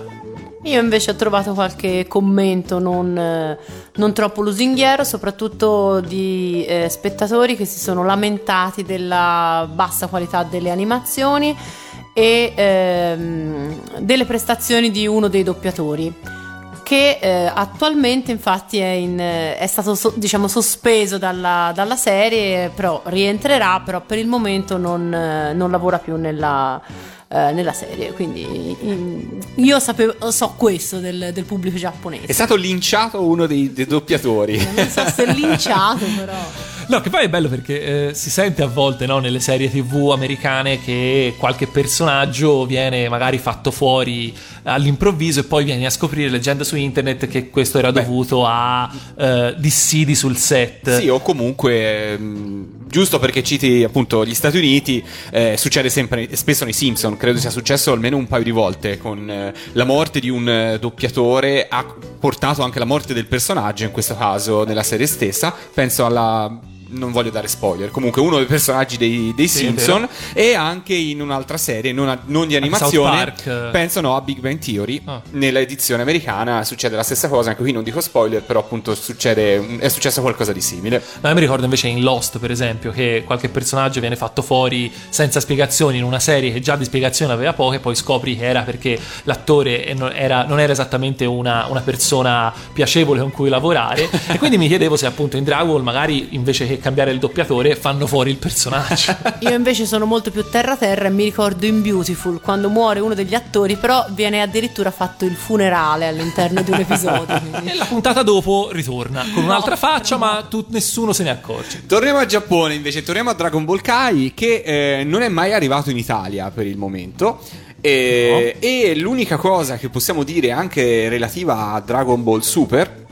Io invece ho trovato qualche commento non, non troppo lusinghiero, soprattutto di eh, spettatori che si sono lamentati della bassa qualità delle animazioni e ehm, delle prestazioni di uno dei doppiatori che eh, attualmente infatti è, in- è stato so- diciamo sospeso dalla, dalla serie, però rientrerà, però per il momento non, eh, non lavora più nella, eh, nella serie, quindi in- io sapevo, so questo del, del pubblico È giapponese. stato linciato uno dei, dei doppiatori. Non so se è linciato <laughs> però. No, che poi è bello perché eh, si sente a volte no, nelle serie tv americane che qualche personaggio viene magari fatto fuori all'improvviso e poi vieni a scoprire leggendo su internet che questo era Beh. dovuto a eh, dissidi sul set. Sì, o comunque, ehm, giusto perché citi appunto gli Stati Uniti, eh, succede sempre, spesso nei Simpson, credo sia successo almeno un paio di volte, con eh, la morte di un eh, doppiatore ha portato anche la morte del personaggio, in questo caso nella serie stessa, penso alla... Non voglio dare spoiler, comunque uno dei personaggi dei, dei Sì, Simpson e anche in un'altra serie, non, a- non di animazione, eh. penso no, a Big Bang Theory. Ah. Nella edizione americana succede la stessa cosa, anche qui non dico spoiler, però appunto succede, è successo qualcosa di simile. No, io mi ricordo invece in Lost, per esempio, che qualche personaggio viene fatto fuori senza spiegazioni in una serie che già di spiegazioni aveva poche, poi scopri che era perché l'attore non era, non era esattamente una, una persona piacevole con cui lavorare. <laughs> e quindi mi chiedevo se appunto in Dragon Ball magari invece che cambiare il doppiatore fanno fuori il personaggio. <laughs> Io invece sono molto più terra terra e mi ricordo in Beautiful quando muore uno degli attori, però viene addirittura fatto il funerale all'interno di un episodio. <laughs> e quindi- la puntata dopo ritorna con un'altra faccia, ma tu- nessuno se ne accorge. Torniamo al Giappone invece, torniamo a Dragon Ball Kai che eh, non è mai arrivato in Italia per il momento. E, e l'unica cosa che possiamo dire anche relativa a Dragon Ball Super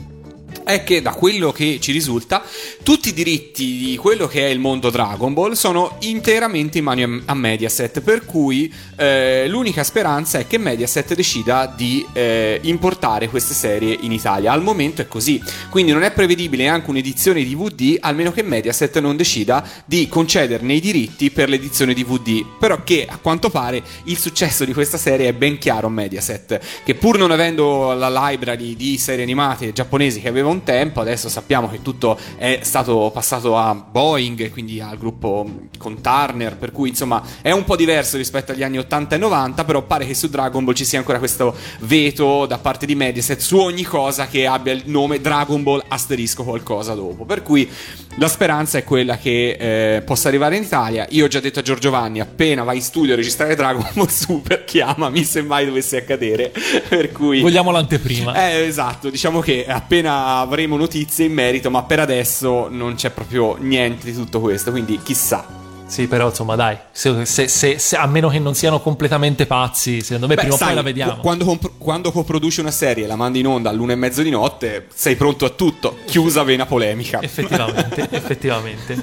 è che da quello che ci risulta tutti i diritti di quello che è il mondo Dragon Ball sono interamente in mano a- Mediaset per cui eh, l'unica speranza è che Mediaset decida di eh, importare queste serie in Italia. Al momento è così. Quindi non è prevedibile anche un'edizione DVD almeno che Mediaset non decida di concederne i diritti per l'edizione DVD però che a quanto pare il successo di questa serie è ben chiaro a Mediaset che pur non avendo la library di serie animate giapponesi che aveva un tempo adesso sappiamo che tutto è stato passato a Boeing quindi al gruppo con Turner per cui insomma è un po' diverso rispetto agli anni 80 e 90 però pare che su Dragon Ball ci sia ancora questo veto da parte di Mediaset su ogni cosa che abbia il nome Dragon Ball asterisco qualcosa dopo. Per cui la speranza è quella che eh, possa arrivare in Italia. Io ho già detto a Giorgio Vanni appena vai in studio a registrare Dragon Ball <laughs> Super chiamami se mai dovesse accadere. <laughs> Per cui Vogliamo l'anteprima. eh, esatto, diciamo che appena avremo notizie in merito, ma per adesso non c'è proprio niente di tutto questo, quindi chissà. Sì, però insomma, dai, se, se- se- se- a meno che non siano completamente pazzi, secondo me Beh, prima o poi la vediamo. qu- Quando, comp- quando coproduci una serie e la mandi in onda all'una e mezzo di notte, sei pronto a tutto. Chiusa vena polemica. <laughs> Effettivamente, effettivamente.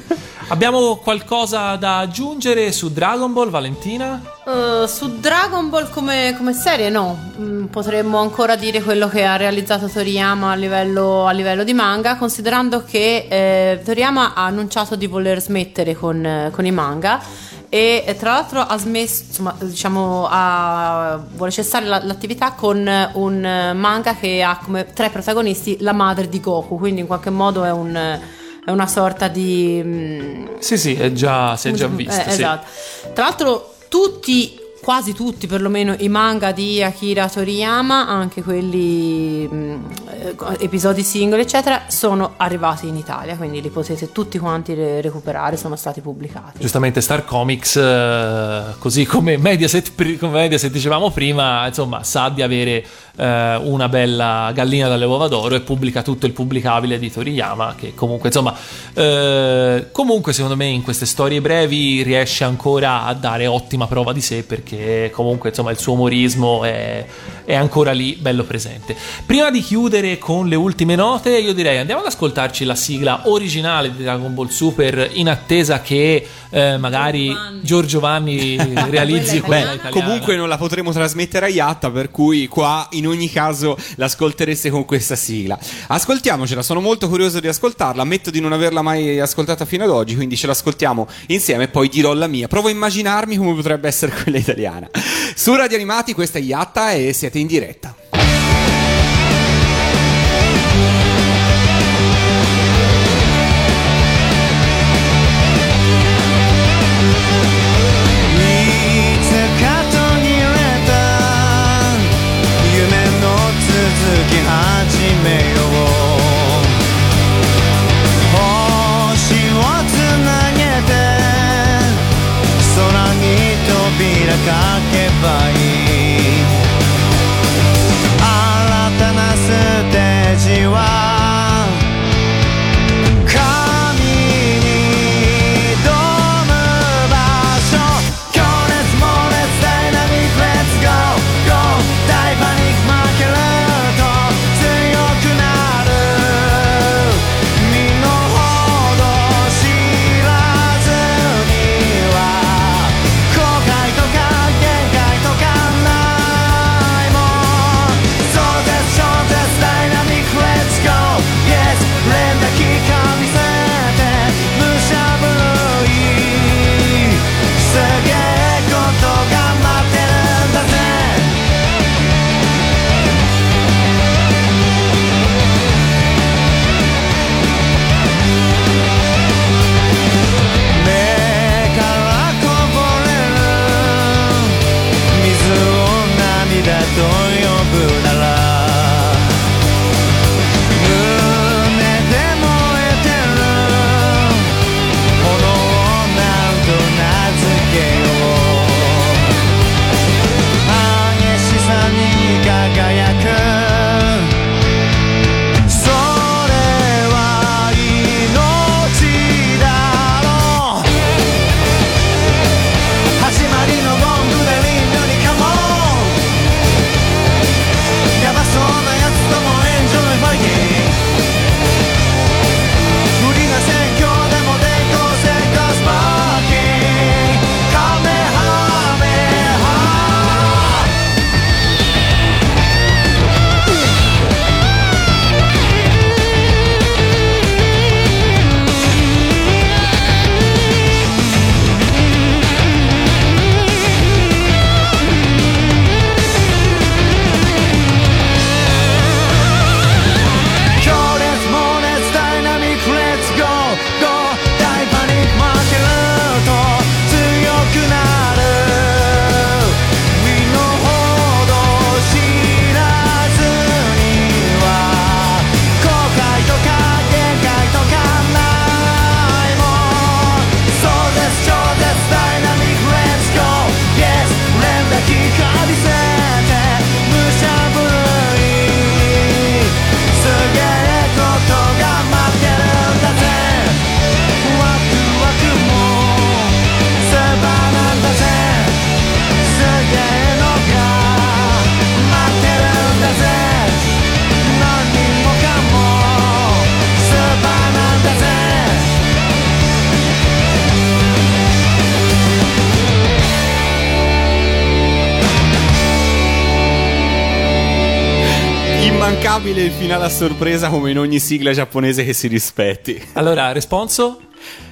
Abbiamo qualcosa da aggiungere su Dragon Ball, Valentina? Uh, su Dragon Ball come, come serie no, Mm, potremmo ancora dire quello che ha realizzato Toriyama a livello, a livello di manga, considerando che eh, Toriyama ha annunciato di voler smettere con, eh, con i manga e eh, tra l'altro ha smesso, insomma, diciamo, ha- vuole cessare la- l'attività con eh, un eh, manga che ha come tre protagonisti la madre di Goku, quindi in qualche modo è un... eh, È una sorta di mm, Sì, sì, è già, si è già eh, visto. sì. Esatto. Tra l'altro, tutti, quasi tutti perlomeno, i manga di Akira Toriyama, anche quelli mh, eh, episodi singoli, eccetera, sono arrivati in Italia, quindi li potete tutti quanti re- recuperare, sono stati pubblicati. Giustamente Star Comics, eh, così come Mediaset, come Mediaset dicevamo prima, insomma, sa di avere eh, una bella gallina dalle uova d'oro e pubblica tutto il pubblicabile di Toriyama, che comunque, insomma, eh, comunque secondo me in queste storie brevi riesce ancora a dare ottima prova di sé perché comunque, insomma, il suo umorismo è, è ancora lì, bello presente. Prima di chiudere con le ultime note, io direi andiamo ad ascoltarci la sigla originale di Dragon Ball Super in attesa che eh, magari Giorgio Vanni <laughs> realizzi Quella italiana. Comunque non la potremo trasmettere a Yatta, per cui qua in ogni caso l'ascoltereste con questa sigla. Ascoltiamocela, sono molto curioso di ascoltarla. Ammetto di non averla mai ascoltata fino ad oggi, quindi ce l'ascoltiamo insieme e poi dirò la mia. Provo a immaginarmi come potrebbe essere quella italiana. Su Radio Animati, questa è Yatta e siete in diretta. Immancabile il finale a sorpresa come in ogni sigla giapponese che si rispetti. Allora, responso?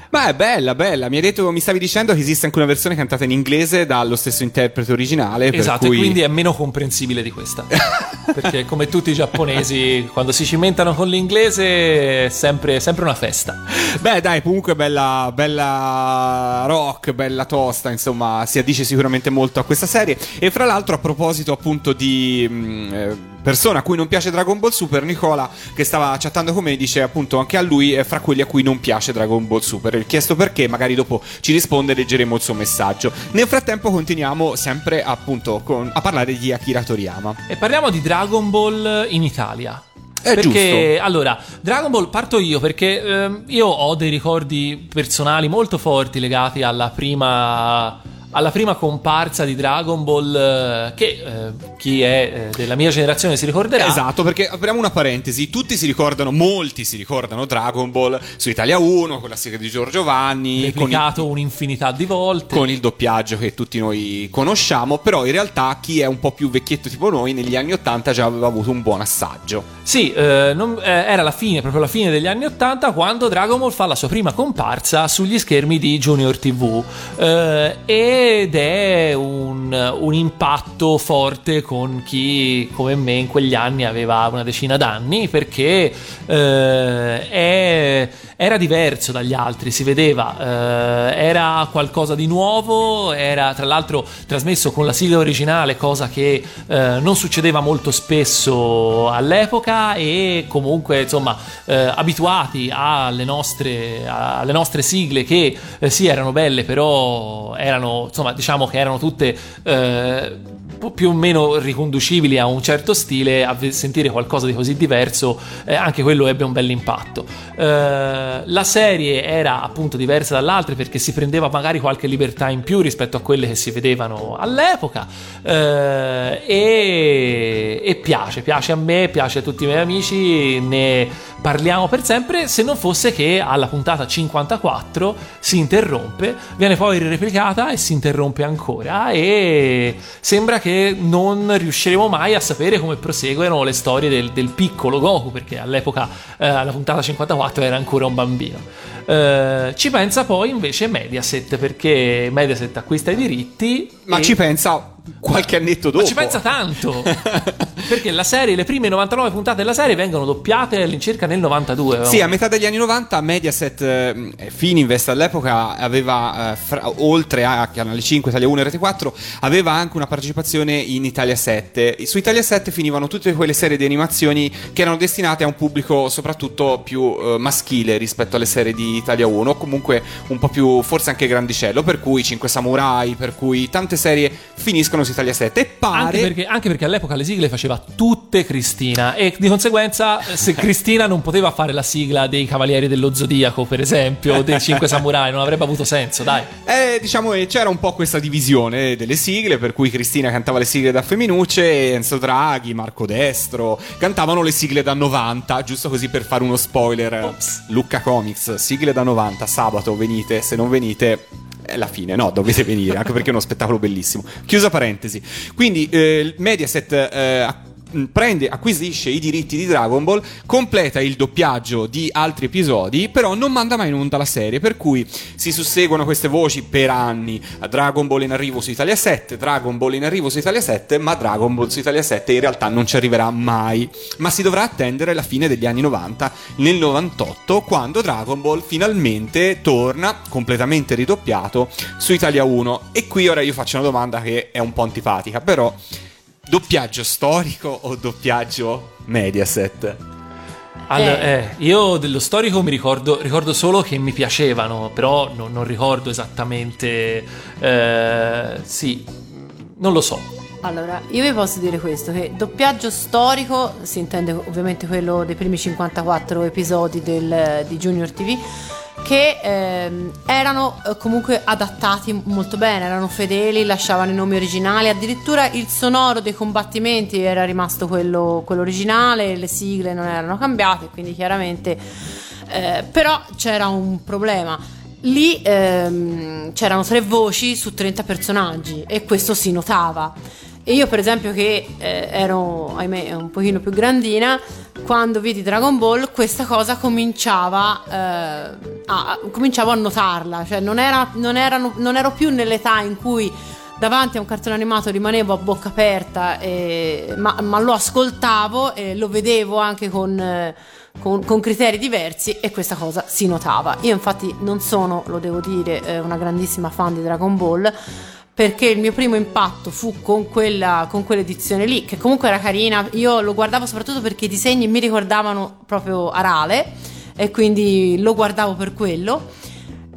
È bella, bella. Mi hai detto, mi stavi dicendo che esiste anche una versione cantata in inglese dallo stesso interprete originale. Esatto, cui... e quindi è meno comprensibile di questa. <laughs> Perché come tutti i giapponesi, quando si cimentano con l'inglese è sempre, sempre una festa. Beh, dai, comunque bella, bella rock, bella tosta, insomma, si addice sicuramente molto a questa serie. E fra l'altro, a proposito appunto di mh, eh, persona a cui non piace Dragon Ball Super, Nicola, che stava chattando con me, dice appunto anche a lui è fra quelli a cui non piace Dragon Ball Super. Ho chiesto perché, magari dopo ci risponde e leggeremo il suo messaggio. Nel frattempo continuiamo sempre appunto con- a parlare di Akira Toriyama. E parliamo di Dragon Ball in Italia. È perché giusto. allora, Dragon Ball parto io perché ehm, io ho dei ricordi personali molto forti legati alla prima alla prima comparsa di Dragon Ball eh, che eh, chi è eh, della mia generazione si ricorderà. Esatto, perché apriamo una parentesi, tutti si ricordano, molti si ricordano Dragon Ball su Italia 1, con la sigla di Giorgio Vanni, Replicato un'infinità di volte. con il doppiaggio che tutti noi conosciamo, però in realtà chi è un po' più vecchietto tipo noi negli anni 80 già aveva avuto un buon assaggio. Sì, eh, non- eh, era la fine, proprio la fine degli anni Ottanta quando Dragon Ball fa la sua prima comparsa sugli schermi di Junior TV eh, ed è un, un impatto forte con chi come me in quegli anni aveva una decina d'anni perché eh, è- era diverso dagli altri, si vedeva, eh, era qualcosa di nuovo, era tra l'altro trasmesso con la sigla originale, cosa che eh, non succedeva molto spesso all'epoca e comunque insomma eh, abituati alle nostre, alle nostre sigle che eh, sì erano belle però erano insomma diciamo che erano tutte più o meno riconducibili a un certo stile, a sentire qualcosa di così diverso, eh, anche quello ebbe un bel impatto. Eh, la serie era appunto diversa dall'altra perché si prendeva magari qualche libertà in più rispetto a quelle che si vedevano all'epoca eh, e, e piace, piace a me, piace a tutti i miei amici, ne parliamo per sempre, se non fosse che alla puntata 54 si interrompe, viene poi replicata e si interrompe ancora e sembra che non riusciremo mai a sapere come proseguono le storie del, del piccolo Goku perché all'epoca eh, alla puntata 54 era ancora un bambino. Eh, ci pensa poi invece Mediaset perché Mediaset acquista i diritti Ma e- ci pensa qualche annetto dopo. ma ci pensa tanto <laughs> perché la serie, le prime 99 puntate della serie vengono doppiate all'incirca nel 92. Sì, a metà degli anni 90 Mediaset, eh, Fininvest all'epoca aveva, eh, fra- oltre a Canale 5, Italia 1 e Rete 4, aveva anche una partecipazione in Italia 7. Su Italia 7 finivano tutte quelle serie di animazioni che erano destinate a un pubblico soprattutto più eh, maschile rispetto alle serie di Italia 1, o comunque un po' più, forse anche grandicello, per cui 5 Samurai, per cui tante serie finiscono su Italia 7 e pare... Anche perché, anche perché all'epoca le sigle faceva tutte Cristina e di conseguenza se <laughs> Cristina non poteva fare la sigla dei Cavalieri dello Zodiaco per esempio o dei Cinque Samurai non avrebbe avuto senso dai Eh, diciamo eh, c'era un po' questa divisione delle sigle, per cui Cristina cantava le sigle da femminucce, Enzo Draghi, Marco Destro cantavano le sigle da 90, giusto così per fare uno spoiler. Ops. Lucca Comics, sigle da 90, sabato venite, se non venite è la fine, no, dovete venire, anche perché è uno spettacolo bellissimo. Chiusa parentesi. Quindi eh, Mediaset eh, prende, acquisisce i diritti di Dragon Ball, completa il doppiaggio di altri episodi, però non manda mai in onda la serie, per cui si susseguono queste voci per anni. Dragon Ball in arrivo su Italia 7, Dragon Ball in arrivo su Italia 7, ma Dragon Ball su Italia 7 in realtà non ci arriverà mai. Ma si dovrà attendere la fine degli anni 90, nel 98, quando Dragon Ball finalmente torna completamente ridoppiato su Italia 1. E qui ora io faccio una domanda che è un po' antipatica, però doppiaggio storico o doppiaggio Mediaset? Allora, Eh. eh, io dello storico mi ricordo, ricordo solo che mi piacevano, però non, non ricordo esattamente. eh, sì, non lo so. Allora, io vi posso dire questo, che doppiaggio storico, si intende ovviamente quello dei primi 54 episodi del- di Junior TV, che ehm, erano eh, comunque adattati molto bene, erano fedeli, lasciavano i nomi originali, addirittura il sonoro dei combattimenti era rimasto quello, quello originale, le sigle non erano cambiate, quindi chiaramente... eh, però c'era un problema. Lì ehm, c'erano tre voci su 30 personaggi e questo si notava. E io, per esempio, che eh, ero, ahimè, un pochino più grandina, quando vidi Dragon Ball, questa cosa cominciava eh, a, cominciavo a notarla. Cioè, non, era, non, erano, non ero più nell'età in cui davanti a un cartone animato rimanevo a bocca aperta, e- ma, ma lo ascoltavo e lo vedevo anche con, eh, con- con criteri diversi e questa cosa si notava. Io infatti non sono, lo devo dire, eh, una grandissima fan di Dragon Ball. Perché il mio primo impatto fu con, quella, con quell'edizione lì, che comunque era carina. Io lo guardavo soprattutto perché i disegni mi ricordavano proprio Arale, e quindi lo guardavo per quello.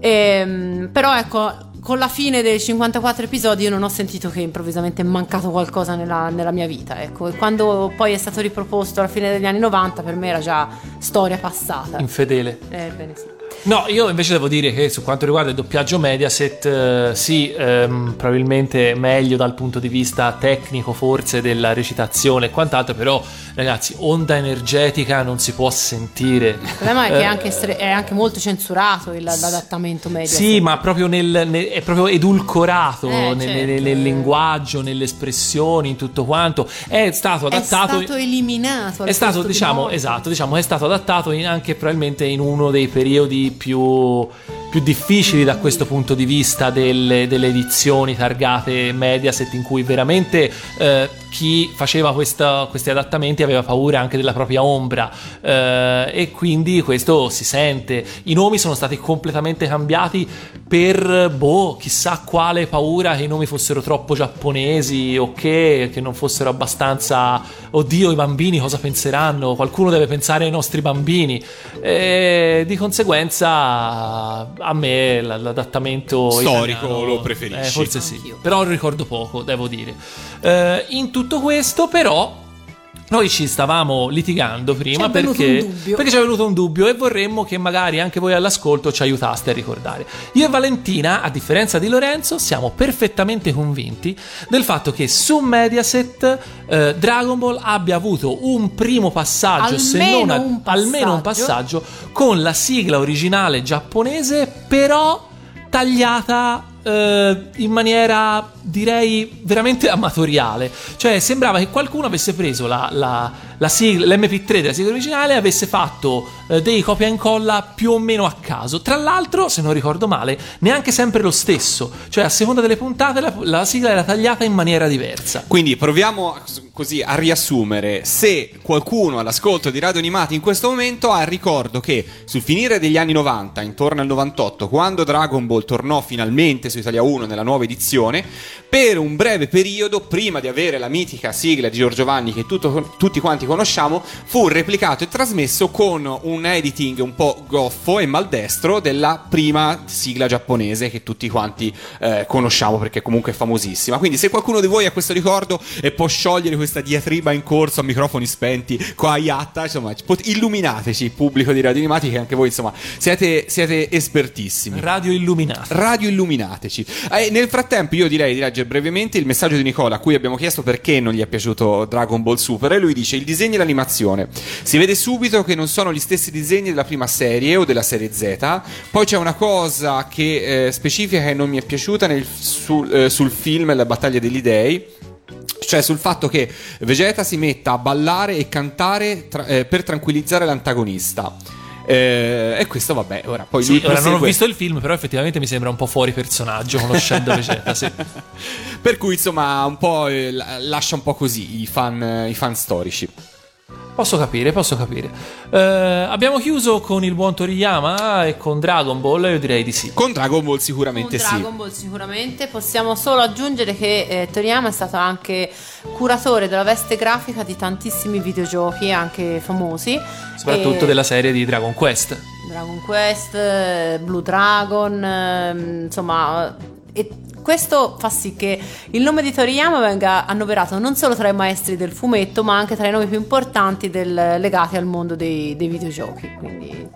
Ehm, però ecco, con la fine dei 54 episodi io non ho sentito che improvvisamente è mancato qualcosa nella, nella mia vita. Ecco. E quando poi è stato riproposto alla fine degli anni 90, per me era già storia passata. Infedele. Eh, bene, sì. No, io invece devo dire che su quanto riguarda il doppiaggio Mediaset, eh, sì, ehm, probabilmente meglio dal punto di vista tecnico, forse della recitazione e quant'altro, però ragazzi, onda energetica non si può sentire. Il problema è che Eh, è anche, stre- è anche molto censurato il- l'adattamento medio. Sì, ma proprio nel, nel- è proprio edulcorato Eh, nel, certo. nel- linguaggio, nelle espressioni, in tutto quanto. È stato è adattato. stato eliminato. È stato, di diciamo, morto. esatto, diciamo, è stato adattato in- anche probabilmente in uno dei periodi più, più difficili da questo punto di vista delle, delle edizioni targate Mediaset, in cui veramente eh, chi faceva questa- questi adattamenti aveva paura anche della propria ombra eh, e quindi questo si sente. I nomi sono stati completamente cambiati per, boh, chissà quale paura che i nomi fossero troppo giapponesi o che, che non fossero abbastanza, oddio, i bambini cosa penseranno? Qualcuno deve pensare ai nostri bambini. E di conseguenza a me l'adattamento Storico italiano- lo preferisci? Eh, forse sì, Anch'io. però ricordo poco, devo dire. Eh, in tutto questo, però. Noi ci stavamo litigando prima perché, perché ci è venuto un dubbio e vorremmo che magari anche voi all'ascolto ci aiutaste a ricordare. Io e Valentina, a differenza di Lorenzo, siamo perfettamente convinti del fatto che su Mediaset eh, Dragon Ball abbia avuto un primo passaggio, se Almeno non a- un almeno un passaggio, con la sigla originale giapponese, però tagliata eh, in maniera direi veramente amatoriale. Cioè, sembrava che qualcuno avesse preso la, la- la sigla, l'MP3 della sigla originale e avesse fatto eh, dei copia e incolla più o meno a caso. Tra l'altro, se non ricordo male, neanche sempre lo stesso. Cioè, a seconda delle puntate, la, la sigla era tagliata in maniera diversa. Quindi proviamo, così a riassumere, se qualcuno all'ascolto di Radio Animati in questo momento ha ricordo che sul finire degli anni 90, intorno al 98, quando Dragon Ball tornò finalmente su Italia 1 nella nuova edizione, per un breve periodo, prima di avere la mitica sigla di Giorgio Vanni che tutto- tutti quanti conosciamo, fu replicato e trasmesso con un editing un po' goffo e maldestro della prima sigla giapponese che tutti quanti eh, conosciamo perché comunque è famosissima. Quindi se qualcuno di voi ha questo ricordo e può sciogliere questa diatriba in corso a microfoni spenti qua a Iatta, insomma, illuminateci, pubblico di Radio Animati che anche voi insomma siete, siete espertissimi. Radio illuminata. Radio illuminateci. Eh, nel frattempo, io direi di leggere brevemente il messaggio di Nicola, a cui abbiamo chiesto perché non gli è piaciuto Dragon Ball Super. E lui dice: Il disegno e l'animazione. Si vede subito che non sono gli stessi disegni della prima serie o della serie Z. Poi c'è una cosa che eh, specifica che non mi è piaciuta nel- sul, eh, sul film La battaglia degli dei. Cioè sul fatto che Vegeta si metta a ballare e cantare tra- eh, per tranquillizzare l'antagonista. Eh, e questo vabbè, ora poi Sì, ora non ho visto il film, però effettivamente mi sembra un po' fuori personaggio conoscendo Vegeta, sì. <laughs> Per cui insomma un po' eh, la- lascia un po' così i fan, i fan storici. Posso capire, posso capire. Eh, abbiamo chiuso con il buon Toriyama e con Dragon Ball, io direi di sì. Con Dragon Ball Con sicuramente sì. Dragon Ball sicuramente possiamo solo aggiungere che eh, Toriyama è stato anche curatore della veste grafica di tantissimi videogiochi anche famosi Soprattutto E- della serie di Dragon Quest. Dragon Quest, eh, Blue Dragon, ehm, insomma, e questo fa sì che il nome di Toriyama venga annoverato non solo tra i maestri del fumetto, ma anche tra i nomi più importanti del- legati al mondo dei, dei videogiochi. Quindi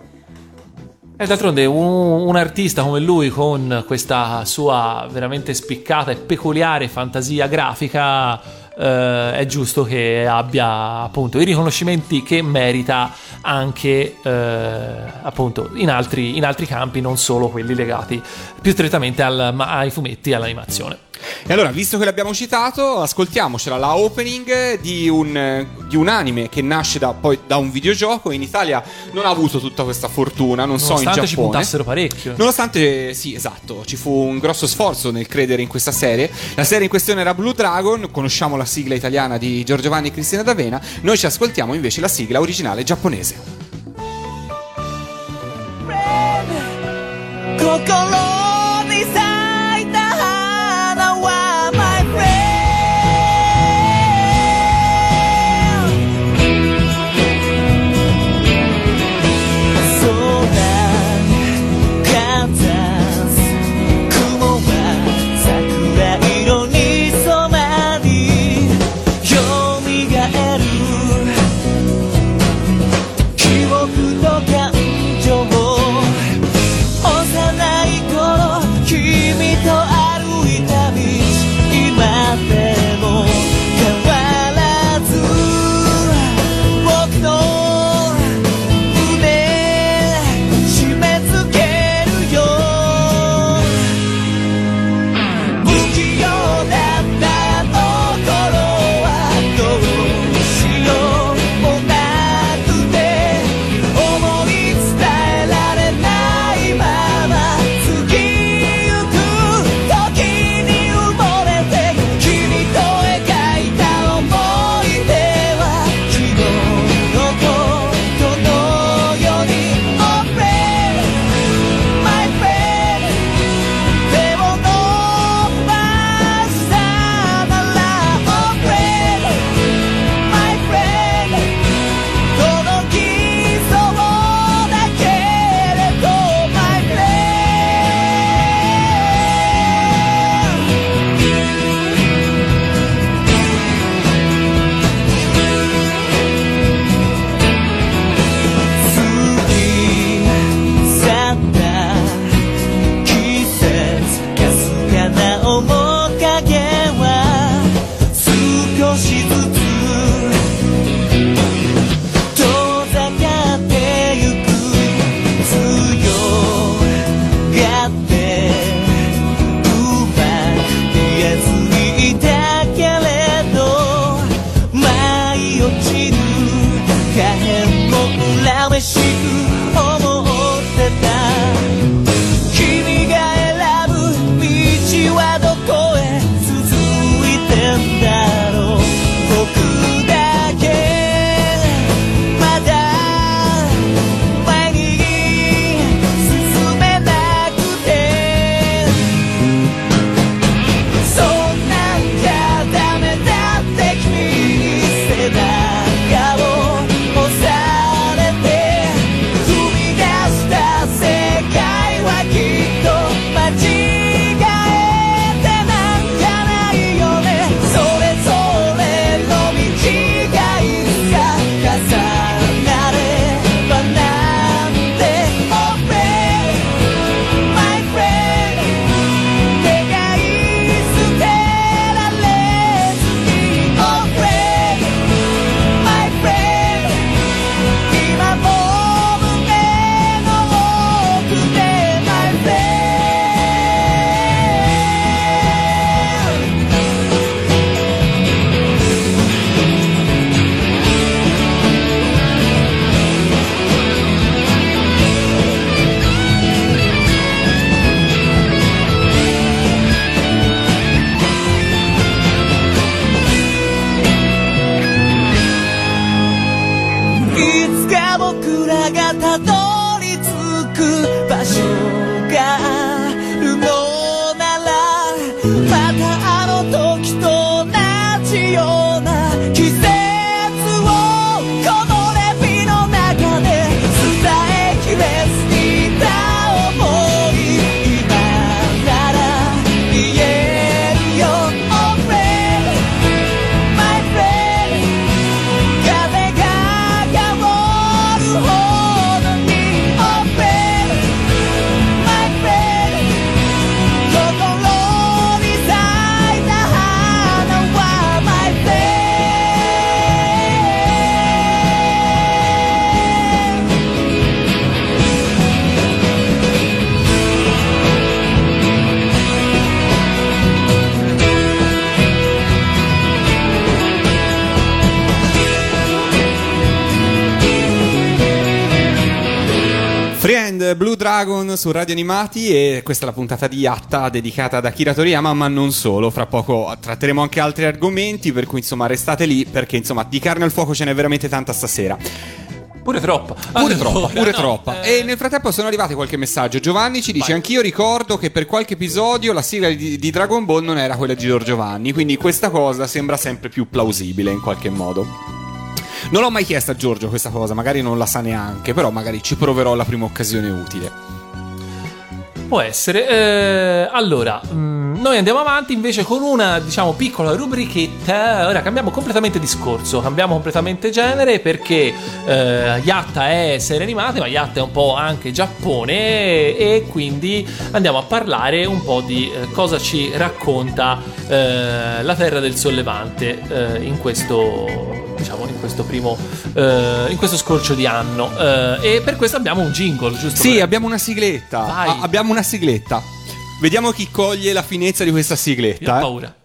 E d'altronde un, un artista come lui, con questa sua veramente spiccata e peculiare fantasia grafica, eh, è giusto che abbia appunto i riconoscimenti che merita anche eh, appunto in altri, in altri campi, non solo quelli legati più strettamente al- ai fumetti e all'animazione. E allora, visto che l'abbiamo citato, ascoltiamocela la opening di un, di un anime che nasce da, poi da un videogioco. In Italia non ha avuto tutta questa fortuna, non so in Nonostante ci Giappone. puntassero parecchio. Nonostante, sì, esatto, ci fu un grosso sforzo nel credere in questa serie. La serie in questione era Blue Dragon, conosciamo la sigla italiana di Giorgio Vanni e Cristina D'Avena, noi ci ascoltiamo invece la sigla originale giapponese. 心 Dragon su Radio Animati e questa è la puntata di Yatta dedicata ad Akira Toriyama ma non solo, fra poco tratteremo anche altri argomenti per cui insomma restate lì perché insomma di carne al fuoco ce n'è veramente tanta stasera. Pure troppa. Pure troppa, pure no, troppa. eh, E nel frattempo sono arrivati qualche messaggio. Giovanni ci dice: Vai. Anch'io ricordo che per qualche episodio la sigla di, di Dragon Ball non era quella di Giorgio Giovanni. Quindi questa cosa sembra sempre più plausibile in qualche modo. Non l'ho mai chiesta a Giorgio questa cosa, magari non la sa neanche, però magari ci proverò alla prima occasione utile. Può essere. Eh, allora, mm, noi andiamo avanti invece con una, diciamo, piccola rubrichetta. Ora cambiamo completamente discorso, cambiamo completamente genere perché eh, Yatta è serie animate, ma Yatta è un po' anche Giappone e quindi andiamo a parlare un po' di eh, cosa ci racconta eh, la Terra del Sollevante eh, in questo diciamo in questo primo eh, in questo scorcio di anno Eh, e per questo abbiamo un jingle giusto Sì, abbiamo una sigletta. Vai. Abbiamo una sigletta. Vediamo chi coglie la finezza di questa Io ho sigletta. eh. paura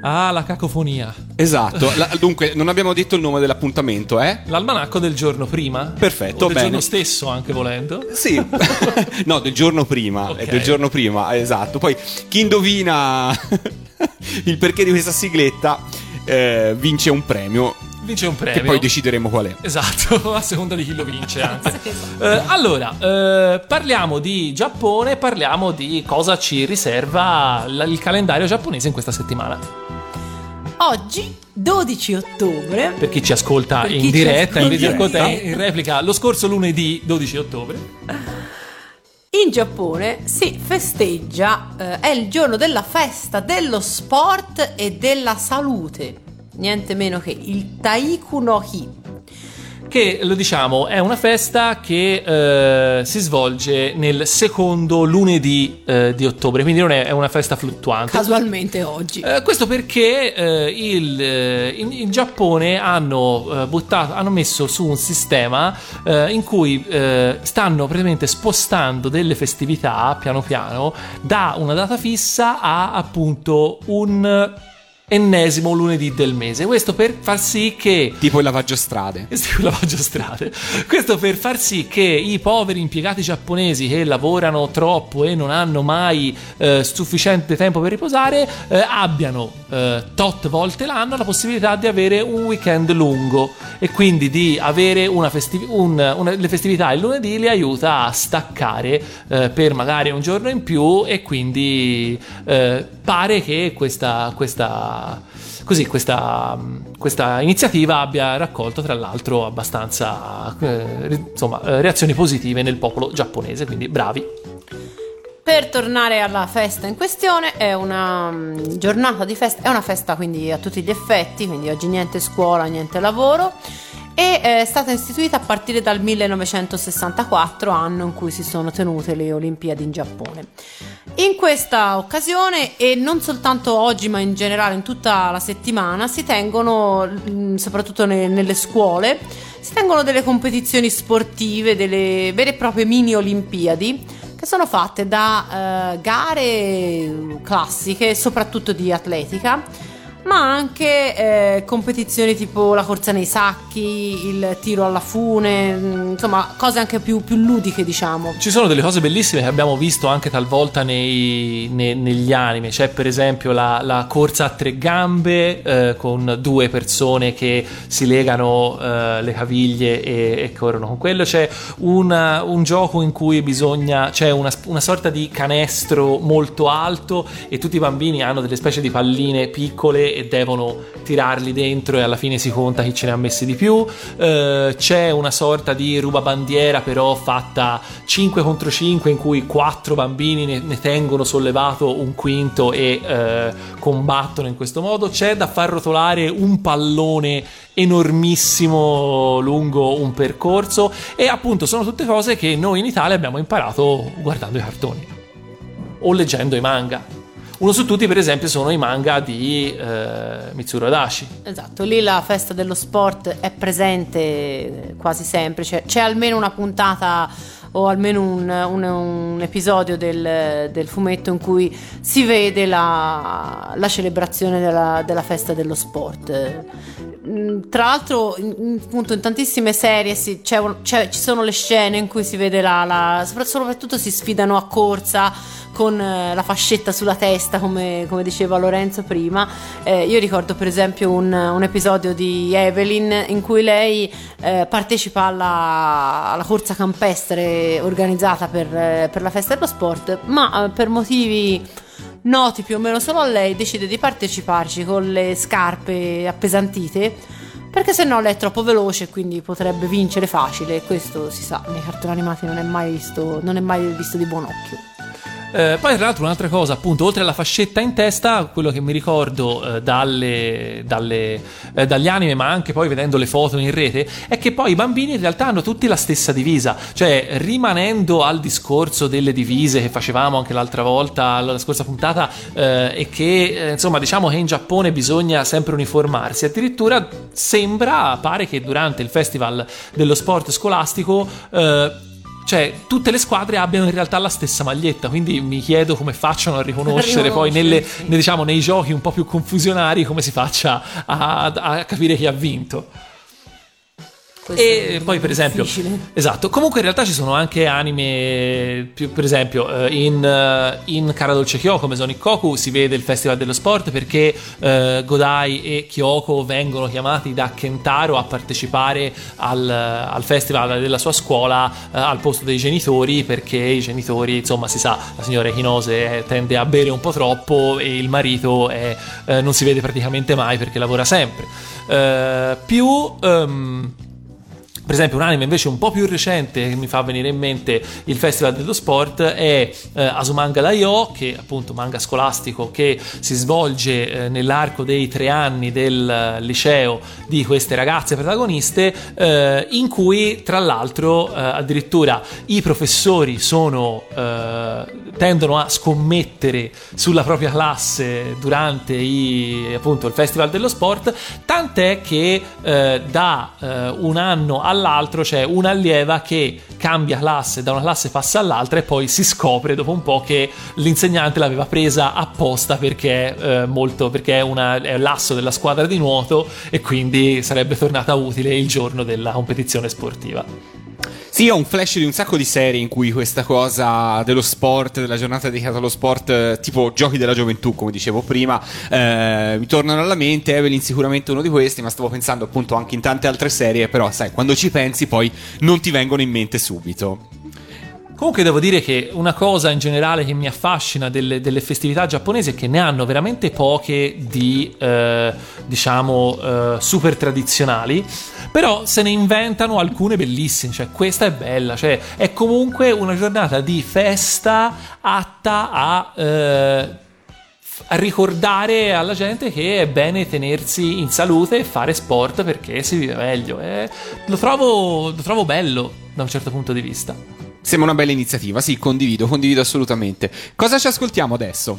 Ah, la cacofonia. Esatto. <laughs> La- dunque, non abbiamo detto il nome dell'appuntamento, eh? L'almanacco del giorno prima? Perfetto, O del bene. giorno stesso, anche volendo. Sì, <laughs> no, del giorno prima. Ok. È del giorno prima, esatto. Poi chi indovina <laughs> il perché di questa sigletta eh, vince un premio. Vince un premio. Che poi decideremo qual è. Esatto, <laughs> a seconda di chi lo vince. <laughs> Eh, allora, eh, parliamo di Giappone, parliamo di cosa ci riserva l- il calendario giapponese in questa settimana. Oggi, 12 ottobre, Per chi ci ascolta chi in ci diretta, ascolta ascoltare in in replica lo scorso lunedì 12 ottobre. <laughs> in Giappone si festeggia, eh, è il giorno della festa dello sport e della salute. Niente meno che il Taiku no Hi. Che lo diciamo è una festa che eh, si svolge nel secondo lunedì eh, di ottobre, quindi non è, è una festa fluttuante. Casualmente oggi. Eh, questo perché eh, il, eh, in, in Giappone hanno, eh, buttato, hanno messo su un sistema in cui stanno praticamente spostando delle festività piano piano da una data fissa a appunto un ennesimo lunedì del mese. Questo per far sì che Tipo il lavaggio strade. <laughs> sì, un lavaggio strade. Questo per far sì che i poveri impiegati giapponesi che lavorano troppo e non hanno mai eh, sufficiente tempo per riposare eh, abbiano eh, tot volte l'anno la possibilità di avere un weekend lungo e quindi di avere una festi- un- una- le festività il lunedì li aiuta a staccare eh, per magari un giorno in più e quindi eh, pare che questa, questa Così questa, questa iniziativa abbia raccolto tra l'altro abbastanza eh, insomma, eh, reazioni positive nel popolo giapponese, quindi bravi. Per tornare alla festa in questione, è una mm, giornata di festa, è una festa quindi a tutti gli effetti, quindi oggi niente scuola, niente lavoro e è stata istituita a partire dal 1964, anno in cui si sono tenute le Olimpiadi in Giappone. In questa occasione, e non soltanto oggi ma in generale in tutta la settimana, si tengono, mm, soprattutto ne- nelle scuole, si tengono delle competizioni sportive, delle vere e proprie mini Olimpiadi che sono fatte da eh, gare classiche, soprattutto di atletica, ma anche eh, competizioni tipo la corsa nei sacchi, il tiro alla fune, mm, insomma cose anche più, più ludiche diciamo. Ci sono delle cose bellissime che abbiamo visto anche talvolta nei- ne- negli anime. C'è per esempio la, la corsa a tre gambe eh, con due persone che si legano eh, le caviglie e, e corrono con quello. C'è una- un gioco in cui bisogna. c'è una, una sorta di canestro molto alto e tutti i bambini hanno delle specie di palline piccole e devono tirarli dentro e alla fine si conta chi ce ne ha messi di più. Eh, c'è una sorta di rubabandiera però fatta 5 contro 5 in cui quattro bambini ne, ne tengono sollevato un quinto e eh, combattono in questo modo. C'è da far rotolare un pallone enormissimo lungo un percorso e appunto sono tutte cose che noi in Italia abbiamo imparato guardando i cartoni o leggendo i manga. Uno su tutti, per esempio, sono i manga di eh, Mitsuru Adachi. Esatto, lì la festa dello sport è presente eh, quasi sempre, c'è, c'è almeno una puntata o almeno un, un- un episodio del, del fumetto in cui si vede la, la celebrazione della, della festa dello sport. Mm, Tra l'altro, in, appunto, in tantissime serie si- c'è c'è- ci sono le scene in cui si vede la, la- sopra- soprattutto si sfidano a corsa con eh, la fascetta sulla testa, come, come diceva Lorenzo prima. Eh, io ricordo per esempio un, un episodio di Evelyn in cui lei eh, partecipa alla, alla corsa campestre organizzata per, eh, per la festa dello sport, ma eh, per motivi noti più o meno solo a lei decide di parteciparci con le scarpe appesantite. Perché se no lei è troppo veloce e quindi potrebbe vincere facile. Questo si sa, nei cartoni animati non è mai visto, non è mai visto di buon occhio. Eh, poi, tra l'altro, un'altra cosa, appunto, oltre alla fascetta in testa, quello che mi ricordo eh, dalle, dalle, eh, dagli anime, ma anche poi vedendo le foto in rete, è che poi i bambini in realtà hanno tutti la stessa divisa. Cioè, rimanendo al discorso delle divise che facevamo anche l'altra volta, la scorsa puntata, eh, e che eh, insomma, diciamo che in Giappone bisogna sempre uniformarsi. Addirittura sembra, pare che durante il festival dello sport scolastico. Cioè, tutte le squadre abbiano in realtà la stessa maglietta, quindi mi chiedo come facciano a riconoscere <laughs> poi nelle, sì. ne- diciamo, nei giochi un po' più confusionari come si faccia a, a capire chi ha vinto. Questo E poi, per esempio, difficile. esatto. Comunque, in realtà ci sono anche anime. più- per esempio, eh, in, eh, in Cara Dolce Kyoko, come Sonic Koku, si vede il Festival dello Sport perché eh, Godai e Kyoko vengono chiamati da Kentaro a partecipare al, al festival della sua scuola eh, al posto dei genitori perché i genitori, insomma, si sa, la signora Hinose eh, tende a bere un po' troppo e il marito è- eh, non si vede praticamente mai perché lavora sempre. Più. ehm, per esempio, un anime invece un po' più recente che mi fa venire in mente il Festival dello Sport è eh, Asumanga Daio, che è appunto manga scolastico che si svolge eh, nell'arco dei tre anni del eh, liceo di queste ragazze protagoniste, eh, in cui tra l'altro eh, addirittura i professori sono, eh, tendono a scommettere sulla propria classe durante i- appunto il Festival dello Sport, tant'è che da un anno all'altro c'è un'allieva che cambia classe, da una classe passa all'altra e poi si scopre dopo un po' che l'insegnante l'aveva presa apposta perché, eh, molto, perché è, una- è l'asso della squadra di nuoto e quindi sarebbe tornata utile il giorno della competizione sportiva. Sì, ho un flash di un sacco di serie in cui questa cosa dello sport, della giornata dedicata allo sport, eh, tipo giochi della gioventù, come dicevo prima, eh, mi tornano alla mente. Evelyn sicuramente uno di questi, ma stavo pensando appunto anche in tante altre serie, però sai, quando ci pensi poi non ti vengono in mente subito. Comunque devo dire che una cosa in generale che mi affascina delle, delle festività giapponesi è che ne hanno veramente poche di, eh, diciamo, eh, super tradizionali, però se ne inventano alcune bellissime, cioè questa è bella, cioè è comunque una giornata di festa atta a... eh, a ricordare alla gente che è bene tenersi in salute e fare sport perché si vive meglio. Eh, lo, trovo, lo trovo bello da un certo punto di vista. Sembra una bella iniziativa, sì, condivido, condivido assolutamente. Cosa ci ascoltiamo adesso?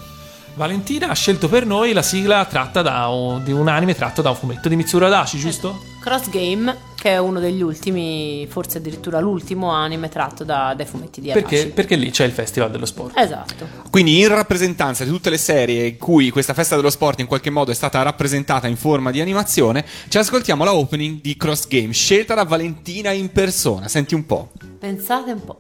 Valentina ha scelto per noi la sigla tratta da un, di un anime tratto da un fumetto di Mitsuru Adachi, eh, giusto? Cross Game, che è uno degli ultimi, forse addirittura l'ultimo anime tratto da, dai fumetti di Adachi. Perché, perché lì c'è il Festival dello Sport. Esatto. Quindi in rappresentanza di tutte le serie in cui questa festa dello sport in qualche modo è stata rappresentata in forma di animazione, ci ascoltiamo la opening di Cross Game, scelta da Valentina in persona. Senti un po'. Pensate un po'.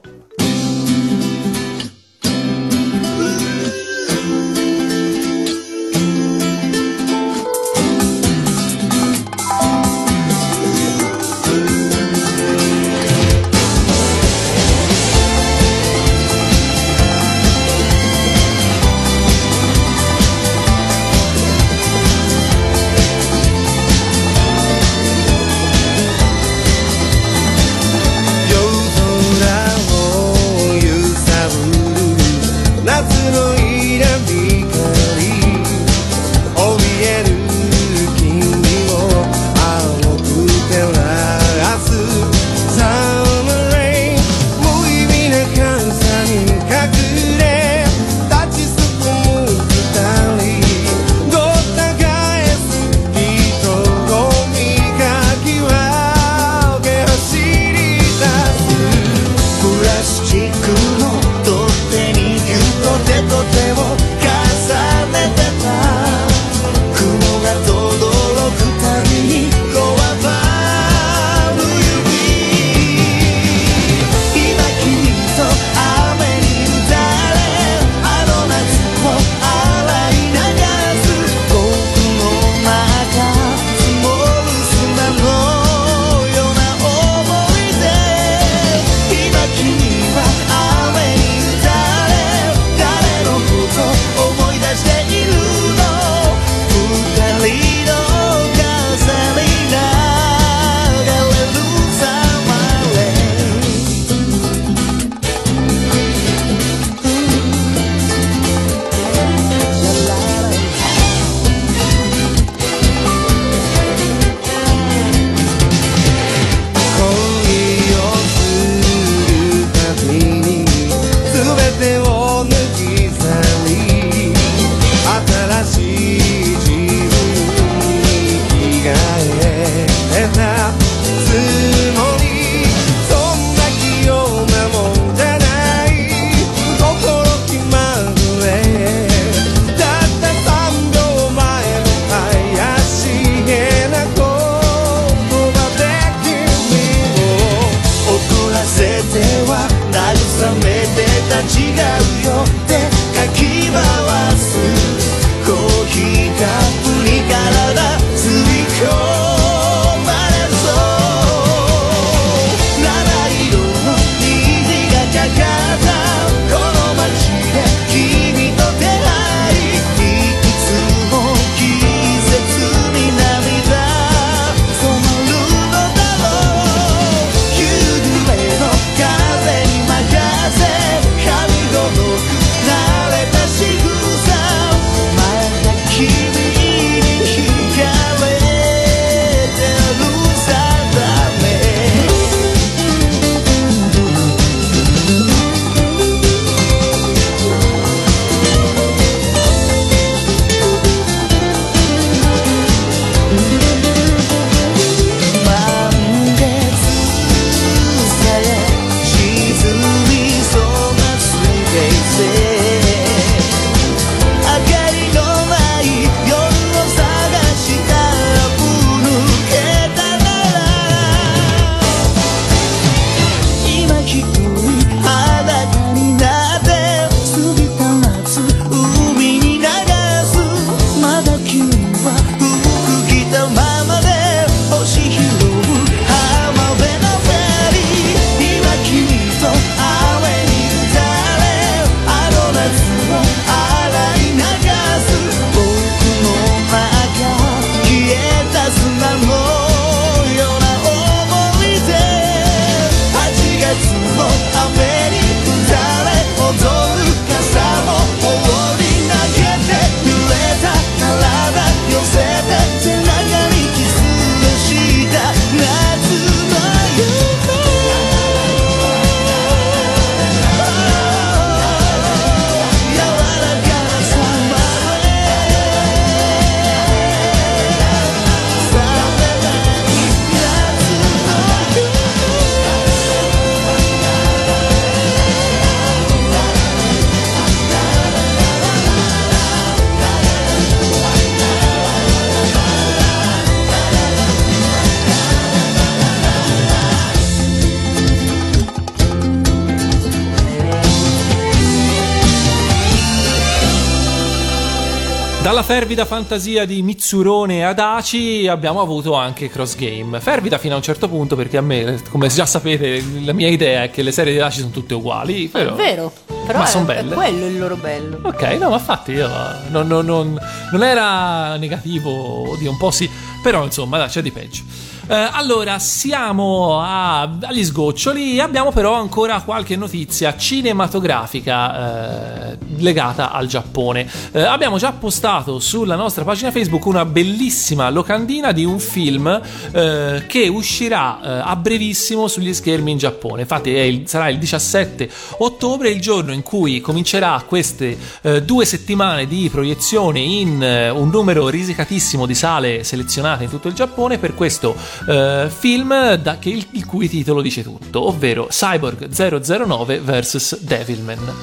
Fervida fantasia di Mitsurone e Adachi abbiamo avuto anche Cross Game. Fervida fino a un certo punto perché a me, come già sapete, la mia idea è che le serie di Adachi sono tutte uguali. Però... È vero, però Ma è, son è belle. quello il loro bello. Ok, no, ma infatti io non, non- non- non era negativo, oddio, un po' sì, però insomma, dai, c'è di peggio. Eh, allora, siamo a- agli sgoccioli, abbiamo però ancora qualche notizia cinematografica eh, legata al Giappone. Eh, abbiamo già postato sulla nostra pagina Facebook una bellissima locandina di un film eh, che uscirà eh, a brevissimo sugli schermi in Giappone. Infatti il- sarà il 17 ottobre, il giorno in cui comincerà queste eh, due settimane di proiezione in un numero risicatissimo di sale selezionate in tutto il Giappone per questo eh, film da- che il, il cui titolo dice tutto, ovvero Cyborg 009 vs Devilman.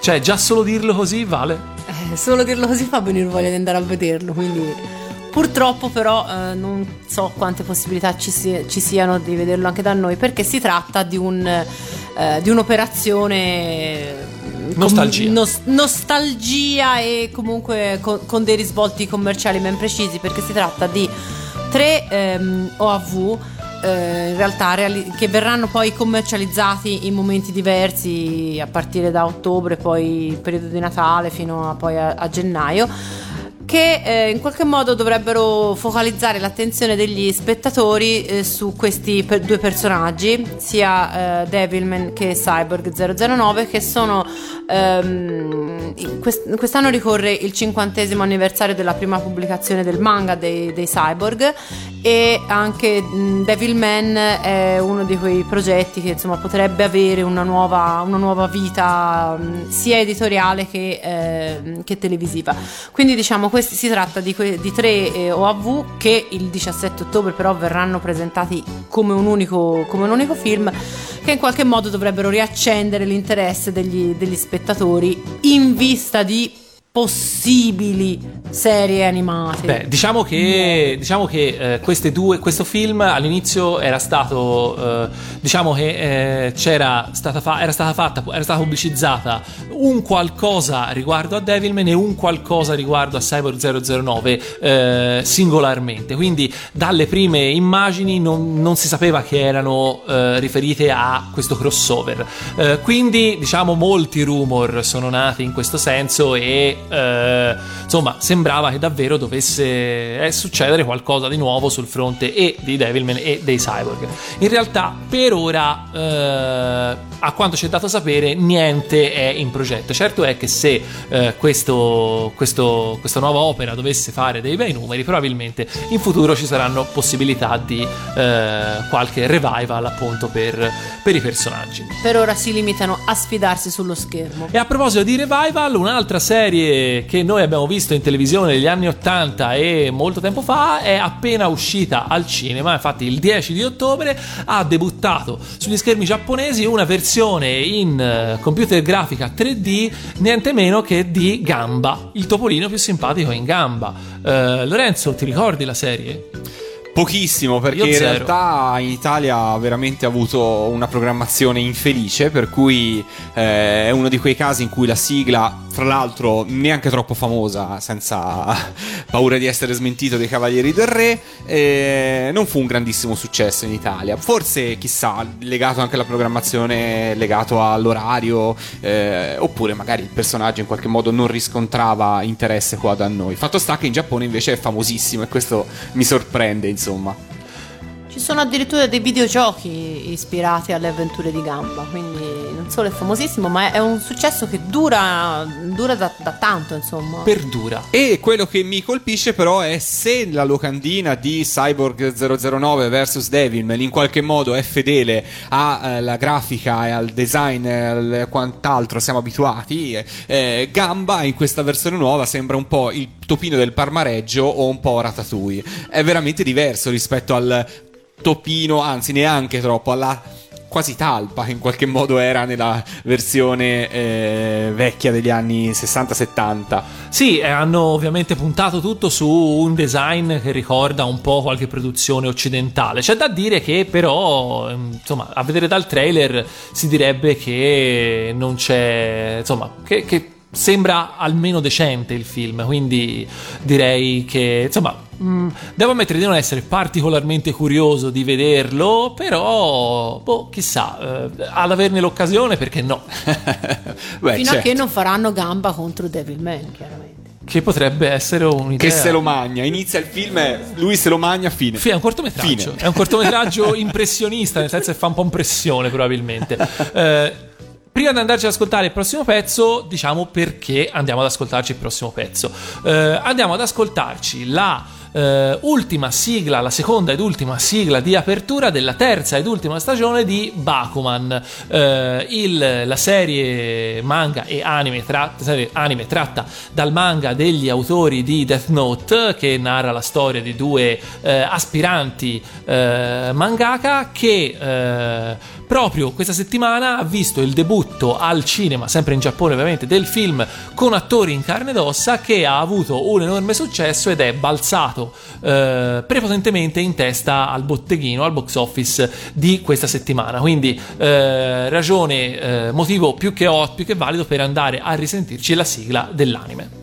Cioè, già solo dirlo così vale? Eh, solo dirlo così fa venire voglia di andare a vederlo, quindi purtroppo però eh, non so quante possibilità ci, si- ci siano di vederlo anche da noi perché si tratta di, un, eh, di un'operazione com- Nostalgia. nos- nostalgia e comunque con, con dei risvolti commerciali ben precisi perché si tratta di tre ehm, OAV eh, in realtà reali- che verranno poi commercializzati in momenti diversi a partire da ottobre, poi periodo di Natale fino a, a, a gennaio che eh, in qualche modo dovrebbero focalizzare l'attenzione degli spettatori eh, su questi per- due personaggi, sia eh, Devilman che Cyborg 009, che sono ehm, quest- quest'anno ricorre il cinquantesimo anniversario della prima pubblicazione del manga dei, dei Cyborg e anche mh, Devilman è uno di quei progetti che insomma potrebbe avere una nuova, una nuova vita mh, sia editoriale che, ehm, che televisiva. Quindi diciamo questi si tratta di, que- di tre eh, OAV che il 17 ottobre però verranno presentati come un unico, come un unico film che in qualche modo dovrebbero riaccendere l'interesse degli, degli spettatori in vista di possibili serie animate. Beh, diciamo che, diciamo che eh, queste due, questo film all'inizio era stato, eh, diciamo che eh, c'era stata fa- era stata fatta, era stata pubblicizzata un qualcosa riguardo a Devilman e un qualcosa riguardo a Cyborg 009 eh, singolarmente. Quindi dalle prime immagini non, non si sapeva che erano eh, riferite a questo crossover. Eh, quindi, diciamo, molti rumor sono nati in questo senso e eh, insomma sembrava che davvero dovesse eh, succedere qualcosa di nuovo sul fronte e di Devilman e dei Cyborg. In realtà, per ora, eh, a quanto ci è dato sapere, niente è in progetto. Certo è che se eh, questo, questo- questa nuova opera dovesse fare dei bei numeri, probabilmente in futuro ci saranno possibilità di eh, qualche revival appunto per, per i personaggi. Per ora si limitano a sfidarsi sullo schermo. E a proposito di revival, un'altra serie che noi abbiamo visto in televisione negli anni 80 e molto tempo fa è appena uscita al cinema, infatti il 10 di ottobre ha debuttato sugli schermi giapponesi una versione in eh, computer grafica 3D niente meno che di Gamba, il topolino più simpatico in Gamba. Eh, Lorenzo, ti ricordi la serie? Pochissimo, perché in realtà in Italia ha veramente avuto una programmazione infelice, per cui eh, è uno di quei casi in cui la sigla, fra l'altro neanche troppo famosa, senza <laughs> paura di essere smentito dei Cavalieri del Re, eh, non fu un grandissimo successo in Italia. Forse, chissà, legato anche alla programmazione, legato all'orario, eh, oppure magari il personaggio in qualche modo non riscontrava interesse qua da noi. Fatto sta che in Giappone invece è famosissimo e questo mi sorprende, insomma. Ci sono addirittura dei videogiochi ispirati alle avventure di Gamba, quindi solo è famosissimo, ma è un successo che dura, dura da, da tanto, insomma. Perdura. E quello che mi colpisce però è se la locandina di Cyborg 009 vs Devilman in qualche modo è fedele alla grafica e al design e al quant'altro siamo abituati, eh, Gamba in questa versione nuova sembra un po' il topino del Parmareggio o un po' Ratatouille. È veramente diverso rispetto al topino, anzi neanche troppo, alla quasi talpa in qualche modo era nella versione eh, vecchia degli anni 60-70. Sì, eh, hanno ovviamente puntato tutto su un design che ricorda un po' qualche produzione occidentale. C'è da dire che però, ehm, insomma, a vedere dal trailer si direbbe che non c'è, insomma, che, che sembra almeno decente il film, quindi direi che insomma mm, devo ammettere di non essere particolarmente curioso di vederlo, però boh, chissà, eh, ad averne l'occasione perché no. <laughs> Beh, Fino certo. a che certo. non faranno gamba contro Devil Devilman, chiaramente. Che potrebbe essere un'idea. Che se lo magna. Inizia il film, lui se lo magna, fine. Fì, è un cortometraggio. Fine. È un cortometraggio <laughs> impressionista, nel senso che fa un po' impressione probabilmente. Eh, <laughs> prima di andarci ad ascoltare il prossimo pezzo, diciamo perché andiamo ad ascoltarci il prossimo pezzo. Eh, andiamo ad ascoltarci la eh, ultima sigla, la seconda ed ultima sigla di apertura della terza ed ultima stagione di Bakuman, eh, il, la serie manga e anime, tratta, serie anime tratta dal manga degli autori di Death Note che narra la storia di due eh, aspiranti eh, mangaka che eh, proprio questa settimana ha visto il debutto al cinema, sempre in Giappone ovviamente, del film con attori in carne ed ossa che ha avuto un enorme successo ed è balzato eh, prepotentemente in testa al botteghino, al box office di questa settimana. Quindi eh, ragione, eh, motivo più che, ottimo, più che valido per andare a risentirci la sigla dell'anime.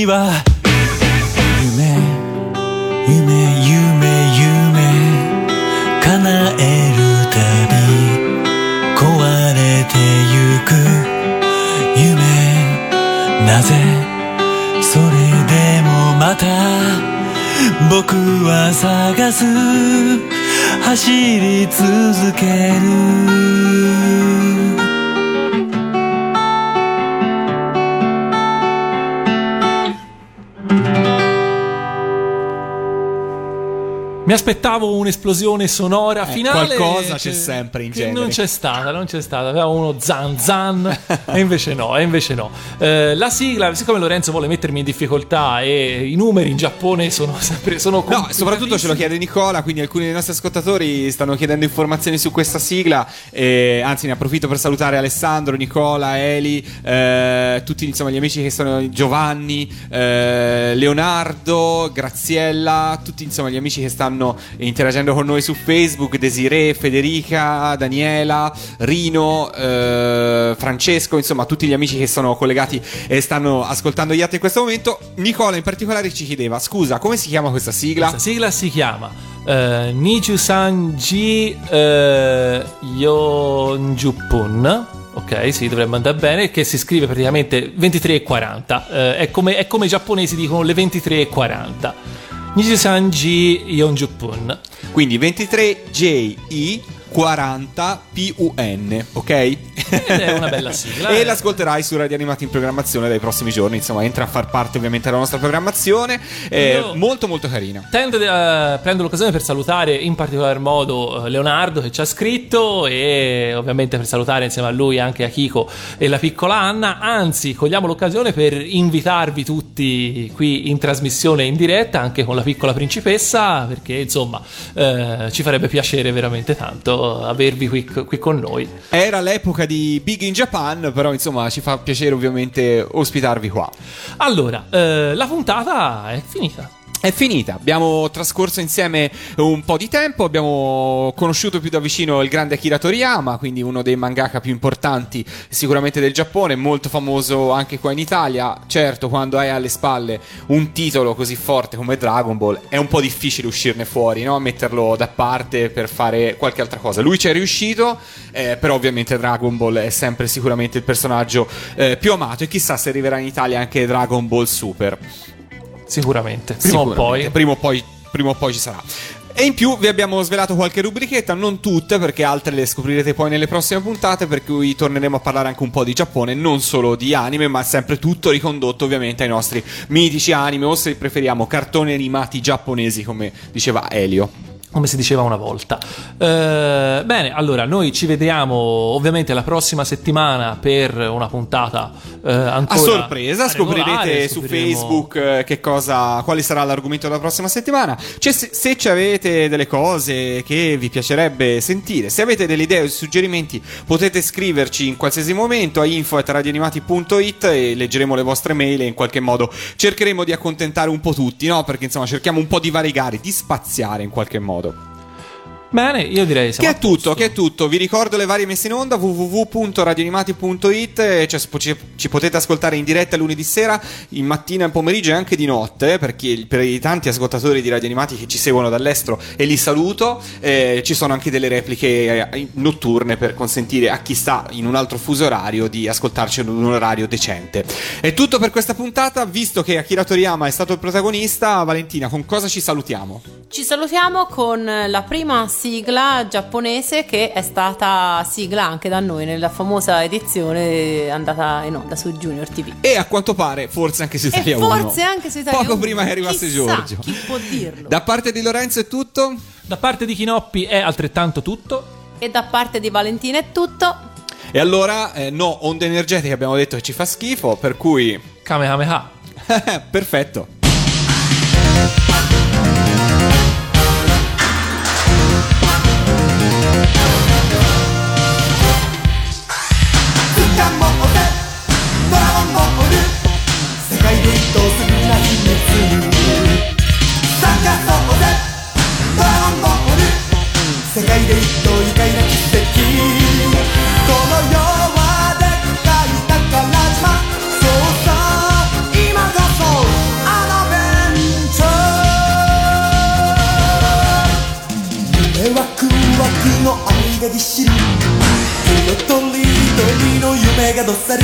には夢夢夢夢叶えるたび壊れてゆく。夢なぜそれでもまた僕は探す。走り続ける。Mi aspettavo un'esplosione sonora Eh, finale. qualcosa c'è sempre in genere. Non c'è stata, non c'è stata. Avevamo uno zan zan, e invece no, e invece no. Eh, la sigla, siccome Lorenzo vuole mettermi in difficoltà e i numeri in Giappone sono sempre. Sono No, soprattutto ce lo chiede Nicola, quindi alcuni dei nostri ascoltatori stanno chiedendo informazioni su questa sigla. e, anzi, ne approfitto per salutare Alessandro, Nicola, Eli, eh, tutti insomma, gli amici che sono Giovanni, eh, Leonardo, Graziella, tutti insomma gli amici che stanno stanno interagendo con noi su Facebook, Desiree, Federica, Daniela, Rino, eh, Francesco, insomma tutti gli amici che sono collegati e stanno ascoltando gli atti in questo momento. Nicola in particolare ci chiedeva, scusa, come si chiama questa sigla? Questa sigla si chiama eh, Niju Sanji eh, Yonjupun. Ok, sì, dovrebbe andare bene. Che si scrive praticamente 23,40. Eh, è, come, è come i giapponesi dicono le 23,40. 23J Yeonjupun. Quindi 23J I 40 PUN, ok? Ed è una bella sigla. <laughs> e eh. l'ascolterai su Radio Animati in programmazione dai prossimi giorni. Insomma, entra a far parte ovviamente della nostra programmazione. Io- molto, molto carina. Tendo a prendo l'occasione per salutare in particolar modo eh, Leonardo che ci ha scritto e ovviamente per salutare insieme a lui anche Akiko e la piccola Anna. Anzi, cogliamo l'occasione per invitarvi tutti qui in trasmissione in diretta anche con la piccola principessa perché insomma eh, ci farebbe piacere veramente tanto avervi qui, qui con noi. Era l'epoca di Big in Japan, però insomma ci fa piacere ovviamente ospitarvi qua. Allora, eh, la puntata è finita. È finita, abbiamo trascorso insieme un po' di tempo, abbiamo conosciuto più da vicino il grande Akira Toriyama, quindi uno dei mangaka più importanti sicuramente del Giappone, molto famoso anche qua in Italia. Certo, quando hai alle spalle un titolo così forte come Dragon Ball è un po' difficile uscirne fuori, no? metterlo da parte per fare qualche altra cosa. Lui ci è riuscito, eh, però ovviamente Dragon Ball è sempre sicuramente il personaggio eh, più amato e chissà se arriverà in Italia anche Dragon Ball Super. Sicuramente, prima o poi. Prima o poi, prima o poi ci sarà. E in più vi abbiamo svelato qualche rubrichetta, non tutte, perché altre le scoprirete poi nelle prossime puntate, per cui torneremo a parlare anche un po' di Giappone, non solo di anime, ma sempre tutto ricondotto ovviamente ai nostri mitici anime, o se preferiamo cartoni animati giapponesi, come diceva Elio. Come si diceva una volta. Eh, bene, allora noi ci vediamo ovviamente la prossima settimana per una puntata eh, ancora A sorpresa, scoprirete su Facebook eh, che cosa, quale sarà l'argomento della prossima settimana. Cioè, se, se ci avete delle cose che vi piacerebbe sentire, se avete delle idee o suggerimenti, potete scriverci in qualsiasi momento a info.radioanimati.it e leggeremo le vostre mail e in qualche modo cercheremo di accontentare un po' tutti, no? Perché insomma cerchiamo un po' di variegare, di spaziare in qualche modo. 얻었고 Bene, io direi Che è a posto. tutto, che è tutto. Vi ricordo le varie messe in onda www.radioanimati.it, cioè, ci, ci potete ascoltare in diretta lunedì sera, in mattina, in pomeriggio e anche di notte, per, chi- per i tanti ascoltatori di Radio Animati che ci seguono dall'estero e li saluto. Eh, ci sono anche delle repliche eh, notturne per consentire a chi sta in un altro fuso orario di ascoltarci in un orario decente. È tutto per questa puntata, visto che Akira Toriyama è stato il protagonista, Valentina, con cosa ci salutiamo? Ci salutiamo con la prima sigla giapponese che è stata sigla anche da noi nella famosa edizione andata in onda su Junior TV. E a quanto pare, forse anche su E Italia 1. forse anche su Italia Poco 1. prima che arrivasse Chissà, Giorgio. Chi può dirlo? Da parte di Lorenzo è tutto. Da parte di Chinoppi è altrettanto tutto. E da parte di Valentina è tutto. E allora, eh, no, onde energetiche abbiamo detto che ci fa schifo, per cui... Kamehameha. <laughs> Perfetto. ーンボール世界で一等愉快な奇跡この世はでっかいじ島そうさ今こそアドベンチャー夢は空の愛がぎっしり色とりりの夢がどっさり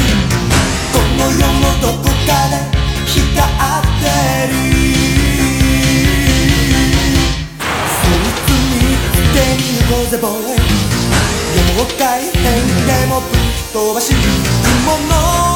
この世のどこかでぜボーイ妖怪変でもぶっ飛ばし雲の